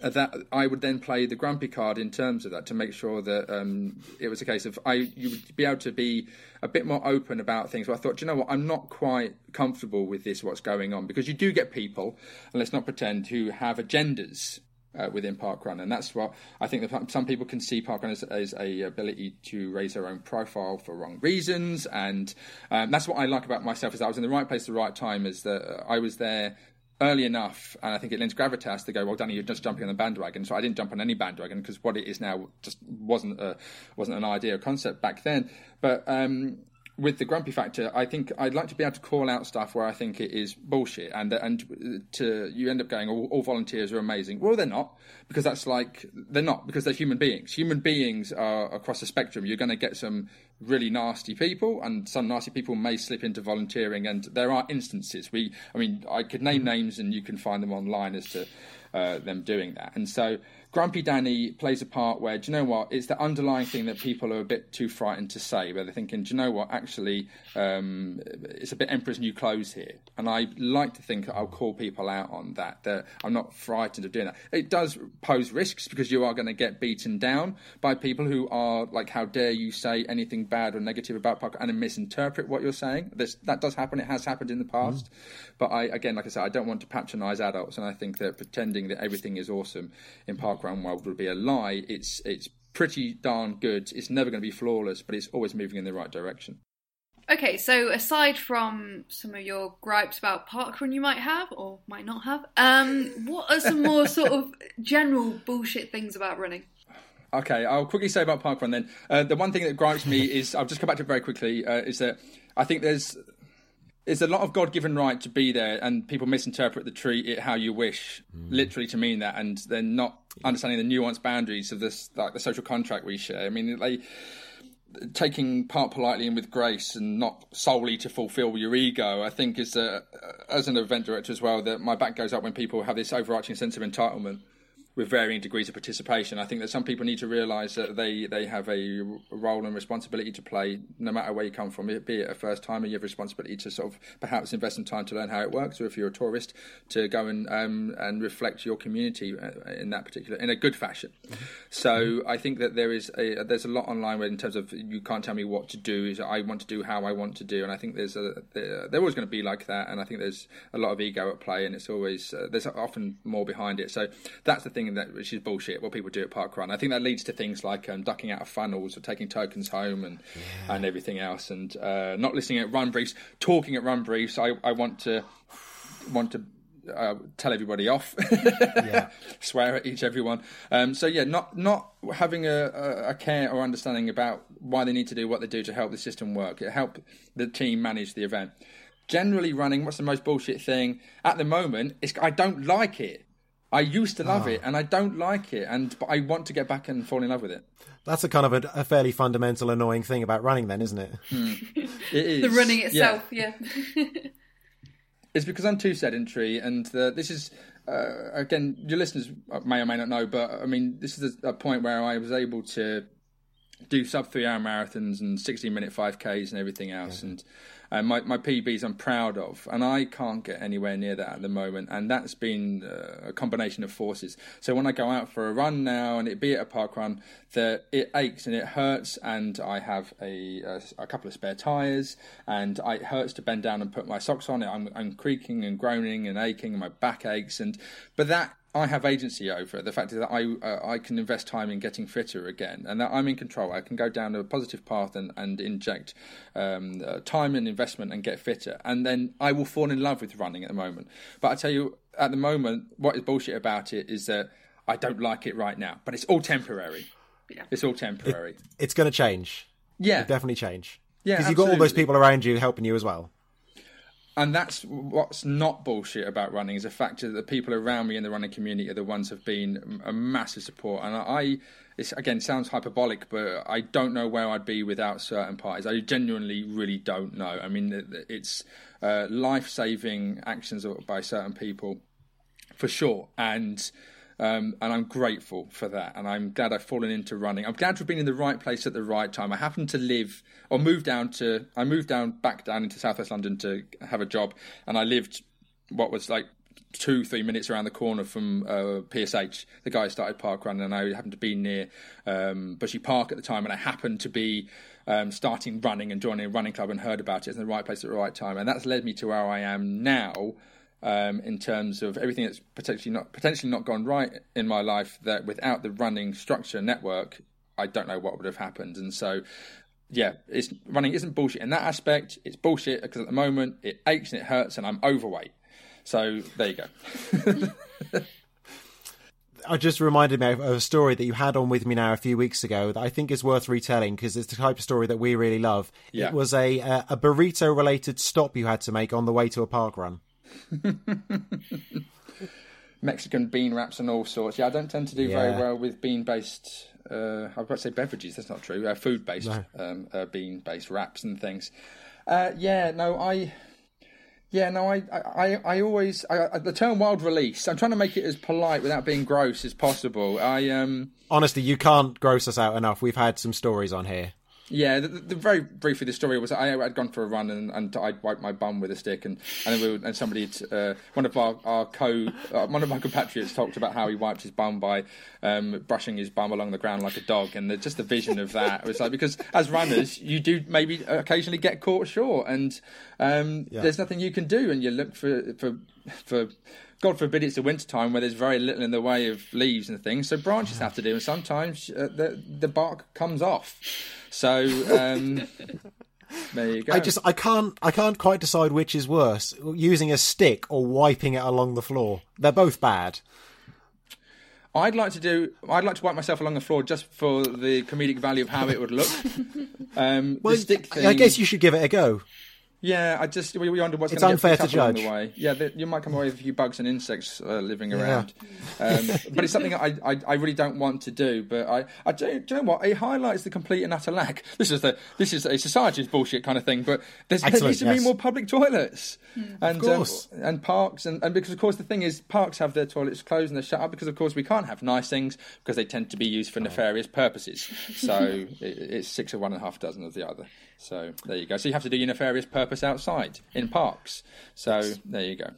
that I would then play the grumpy card in terms of that to make sure that um, it was a case of I you would be able to be a bit more open about things. But I thought, you know what, I'm not quite comfortable with this. What's going on? Because you do get people, and let's not pretend, who have agendas. Uh, within parkrun, and that's what I think. That some people can see parkrun as, as a ability to raise their own profile for wrong reasons, and um, that's what I like about myself. Is I was in the right place at the right time. Is that I was there early enough, and I think it lends gravitas to go. Well, Danny, you're just jumping on the bandwagon. So I didn't jump on any bandwagon because what it is now just wasn't a, wasn't an idea or concept back then. But um, with the grumpy factor, I think I'd like to be able to call out stuff where I think it is bullshit, and and to you end up going, all, all, volunteers are amazing. Well, they're not because that's like they're not because they're human beings. Human beings are across the spectrum. You're going to get some really nasty people, and some nasty people may slip into volunteering, and there are instances. We, I mean, I could name names, and you can find them online as to uh, them doing that, and so Grumpy Danny plays a part where, do you know what? It's the underlying thing that people are a bit too frightened to say, where they're thinking, do you know what? Actually, um, it's a bit Emperor's New Clothes here. And I like to think I'll call people out on that, that I'm not frightened of doing that. It does pose risks because you are going to get beaten down by people who are like, how dare you say anything bad or negative about parkrun and misinterpret what you're saying. This, that does happen. It has happened in the past. Mm. But I, again, like I said, I don't want to patronize adults. And I think that pretending that everything is awesome in Parkrun world would be a lie. It's it's pretty darn good. It's never going to be flawless, but it's always moving in the right direction.
Okay, so aside from some of your gripes about parkrun you might have or might not have, um, what are some more sort of general bullshit things about running?
Okay, I'll quickly say about parkrun then. Uh, the one thing that gripes me is I'll just come back to it very quickly. Uh, is that I think there's it's a lot of God given right to be there, and people misinterpret the treat it how you wish, mm. literally to mean that, and they're not understanding the nuanced boundaries of this, like the social contract we share. I mean, they taking part politely and with grace, and not solely to fulfil your ego. I think is a, as an event director as well that my back goes up when people have this overarching sense of entitlement with varying degrees of participation. I think that some people need to realise that they, they have a role and responsibility to play, no matter where you come from. Be it a first timer, you have a responsibility to sort of perhaps invest some time to learn how it works, or if you're a tourist, to go and um, and reflect your community uh, in that particular in a good fashion. Mm-hmm. So. I think that there is a there's a lot online where in terms of you can't tell me what to do. Is I want to do how I want to do, and I think there's a they're always going to be like that, and I think there's a lot of ego at play, and it's always uh, there's often more behind it. So that's the thing thing that which is bullshit. What people do at parkrun, I think that leads to things like um, ducking out of funnels or taking tokens home and yeah. and everything else, and uh, not listening at run briefs, talking at run briefs. I, I want to want to uh, tell everybody off, swear at each everyone. Um, so yeah, not not having a, a, care or understanding about why they need to do what they do to help the system work. It help the team manage the event. Generally, running. What's the most bullshit thing at the moment? Is I don't like it. I used to love oh. it, and I don't like it, and but I want to get back and fall in love with it.
That's a kind of a, a fairly fundamental, annoying thing about running, then, isn't it?
Hmm. It is
the running itself. Yeah. yeah.
it's because I'm too sedentary, and uh, this is uh, again, your listeners may or may not know, but I mean, this is a, a point where I was able to do sub three hour marathons and 16 minute 5Ks and everything else. Yeah. And and my, my PBs I'm proud of, and I can't get anywhere near that at the moment. And that's been uh, a combination of forces. So when I go out for a run now, and it be at a parkrun, that it aches and it hurts, and I have a, a, a couple of spare tires, and I, it hurts to bend down and put my socks on. It I'm, I'm creaking and groaning and aching, and my back aches, and but that I have agency over it. The fact is that I uh, I can invest time in getting fitter again, and that I'm in control. I can go down a positive path and and inject um, uh, time and investment and get fitter, and then I will fall in love with running at the moment. But I tell you, at the moment, what is bullshit about it is that I don't like it right now. But it's all temporary. Yeah. It's all temporary. It,
it's going to change.
Yeah,
It'll definitely change. Yeah, because you've got all those people around you helping you as well
and that's what's not bullshit about running is the fact that the people around me in the running community are the ones who've been a massive support. And I, again sounds hyperbolic, but I don't know where I'd be without certain parties. I genuinely really don't know. I mean, it's uh, life saving actions by certain people for sure, and um, and I'm grateful for that. And I'm glad I've fallen into running. I'm glad to have been in the right place at the right time. I happened to live or move down to, I moved down back down into southwest London to have a job. And I lived what was like two, three minutes around the corner from uh, PSH. The guy started park running, and I happened to be near um, Bushy Park at the time, and I happened to be um, starting running and joining a running club and heard about it in the right place at the right time, and that's led me to where I am now. Um, in terms of everything that's potentially not potentially not gone right in my life, that without the running structure network, I don't know what would have happened. And so, yeah, it's running isn't bullshit in that aspect. It's bullshit because at the moment it aches and it hurts, and I'm overweight. So there you go.
I just reminded me of a story that you had on with me now a few weeks ago that I think is worth retelling because it's the type of story that we really love.
Yeah.
It was a a, a burrito related stop you had to make on the way to a parkrun.
Mexican bean wraps and all sorts. Yeah, I don't tend to do very well with bean based. Uh, I was about to say beverages. That's not true. Uh, food based,
No.
um, uh, bean based wraps and things. Uh, yeah, no, I. Yeah, no, I, I, I always I- the term wild release. I'm trying to make it as polite without being gross as possible. I um.
Honestly, you can't gross us out enough. We've had some stories on here.
Yeah, the, the, very briefly, the story was I had gone for a run and, and I'd wiped my bum with a stick, and and, we were, and somebody, uh, one of our, our co, uh, one of my compatriots talked about how he wiped his bum by um, brushing his bum along the ground like a dog, and the, just the vision of that was like because as runners you do maybe occasionally get caught short, and um, there's nothing you can do, and you look for for for. God forbid it's the winter time where there's very little in the way of leaves and things, so branches have to do, and sometimes uh, the the bark comes off. So um, there you go.
I just I can't I can't quite decide which is worse, using a stick or wiping it along the floor. They're both bad.
I'd like to do. I'd like to wipe myself along the floor just for the comedic value of how it would look. Um,
Well,
the stick thing.
I guess you should give it a go.
Yeah, I just we, we wonder what's
It's
going to
unfair
get
to
picked along
judge.
the way. Yeah, the, you might come away with a few bugs and insects uh, living around, um, but it's something I, I I really don't want to do. But I I do, do you know what? It highlights the complete and utter lack. This is the this is a society's bullshit kind of thing. But there's, there needs to
yes.
be more public toilets and
course.
um, and parks and, and because of course the thing is parks have their toilets closed and they're shut up because of course we can't have nice things because they tend to be used for nefarious purposes. So it, it's six of one and a half dozen of the other. So there you go. So you have to do your nefarious purpose outside in parks. So there you go.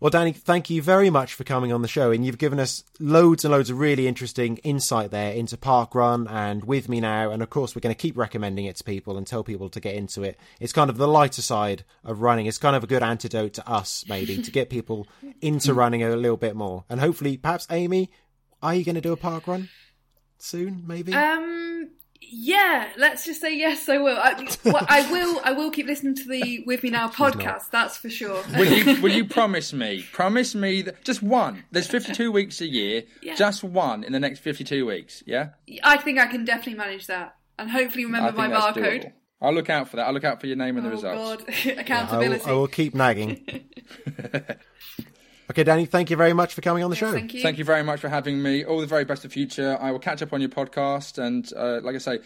Well, Danny, thank you very much for coming on the show, and you've given us loads and loads of really interesting insight there into parkrun and with me now. And of course, we're going to keep recommending it to people and tell people to get into it. It's kind of the lighter side of running. It's kind of a good antidote to us, maybe, to get people into running a little bit more. And hopefully, perhaps Amy, are you going to do a parkrun soon? Maybe.
Um, yeah, let's just say yes. I will. I, well, I will. I will keep listening to the With Me Now podcast. That's for sure.
Will you, will you promise me? Promise me that just one. There's 52 weeks a year.
Yeah.
Just one in the next 52 weeks. Yeah.
I think I can definitely manage that, and hopefully remember my barcode.
doable. I'll look out for that. I'll look out for your name and the
Oh
results.
God,
I, will,
accountability.
I will keep nagging. okay, Danny, thank you very much for coming on the show.
Thank you.
Thank you very much for having me. All the very best for the future. I will catch up on your podcast, and uh, like I say,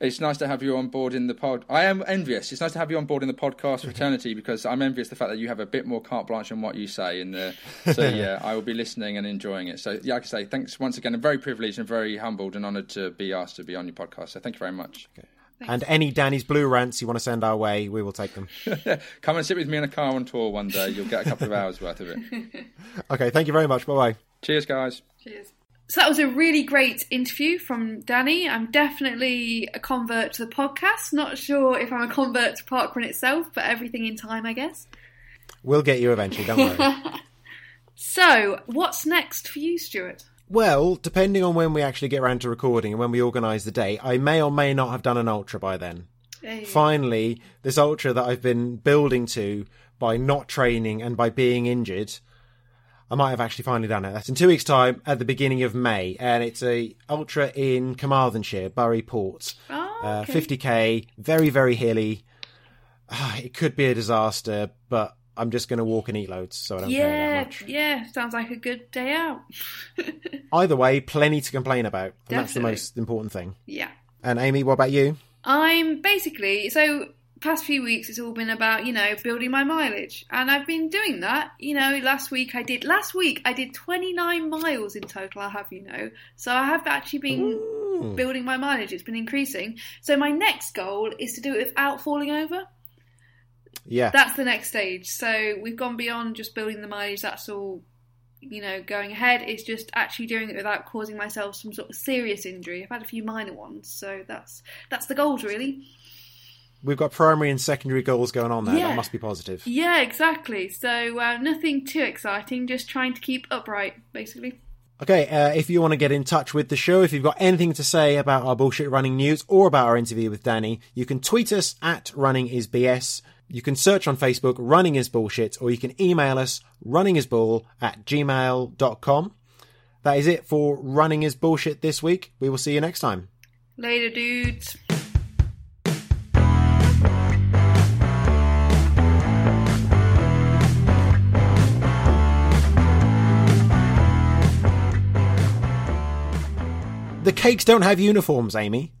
it's nice to have you on board in the pod. I am envious. It's nice to have you on board in the podcast fraternity because I'm envious the fact that you have a bit more carte blanche on what you say. And uh, so yeah, I will be listening and enjoying it. So yeah, like I say, thanks once again. I'm very privileged and very humbled and honoured to be asked to be on your podcast. So thank you very much.
And any Danny's blue rants you want to send our way, we will take them.
Come and sit with me in a car on tour one day. You'll get a couple of hours worth of it.
Okay, thank you very much. Bye bye.
Cheers, guys.
Cheers. So that was a really great interview from Danny. I'm definitely a convert to the podcast. Not sure if I'm a convert to Parkrun itself, but everything in time, I guess.
We'll get you eventually, don't worry.
So, what's next for you, Stuart?
Well, depending on when we actually get around to recording and when we organise the date, I may or may not have done an ultra by then.
Hey.
Finally, this ultra that I've been building to by not training and by being injured, I might have actually finally done it. That's in two weeks' time at the beginning of May, and it's a ultra in Carmarthenshire, Burry Port.
Oh,
Uh, 50k, very, very hilly. Ah, it could be a disaster, but I'm just going to walk and eat loads, so I don't
Yeah, yeah, sounds like a good day out.
Either way, plenty to complain about, and that's the
Definitely.
most important thing.
yeah.
And Amy, what about you?
I'm basically so past few weeks it's all been about you know building my mileage and I've been doing that you know last week I did last week I did 29 miles in total I have you know so I have actually been building my mileage it's been increasing so my next goal is to do it without falling over
Yeah.
That's the next stage. So we've gone beyond just building the mileage. That's all, you know, going ahead. It's just actually doing it without causing myself some sort of serious injury. I've had a few minor ones, so that's that's the goals really.
We've got primary and secondary goals going on there.
Yeah.
That must be positive.
Yeah, exactly. So uh, nothing too exciting. Just trying to keep upright, basically.
Okay, uh, if you want to get in touch with the show, if you've got anything to say about our bullshit running news or about our interview with Danny, you can tweet us at Running is BS. You can search on Facebook Running is Bullshit, or you can email us runningisbull at gmail.com. That is it for Running is Bullshit this week. We will see you next time.
Later, dudes.
The cakes don't have uniforms, Amy.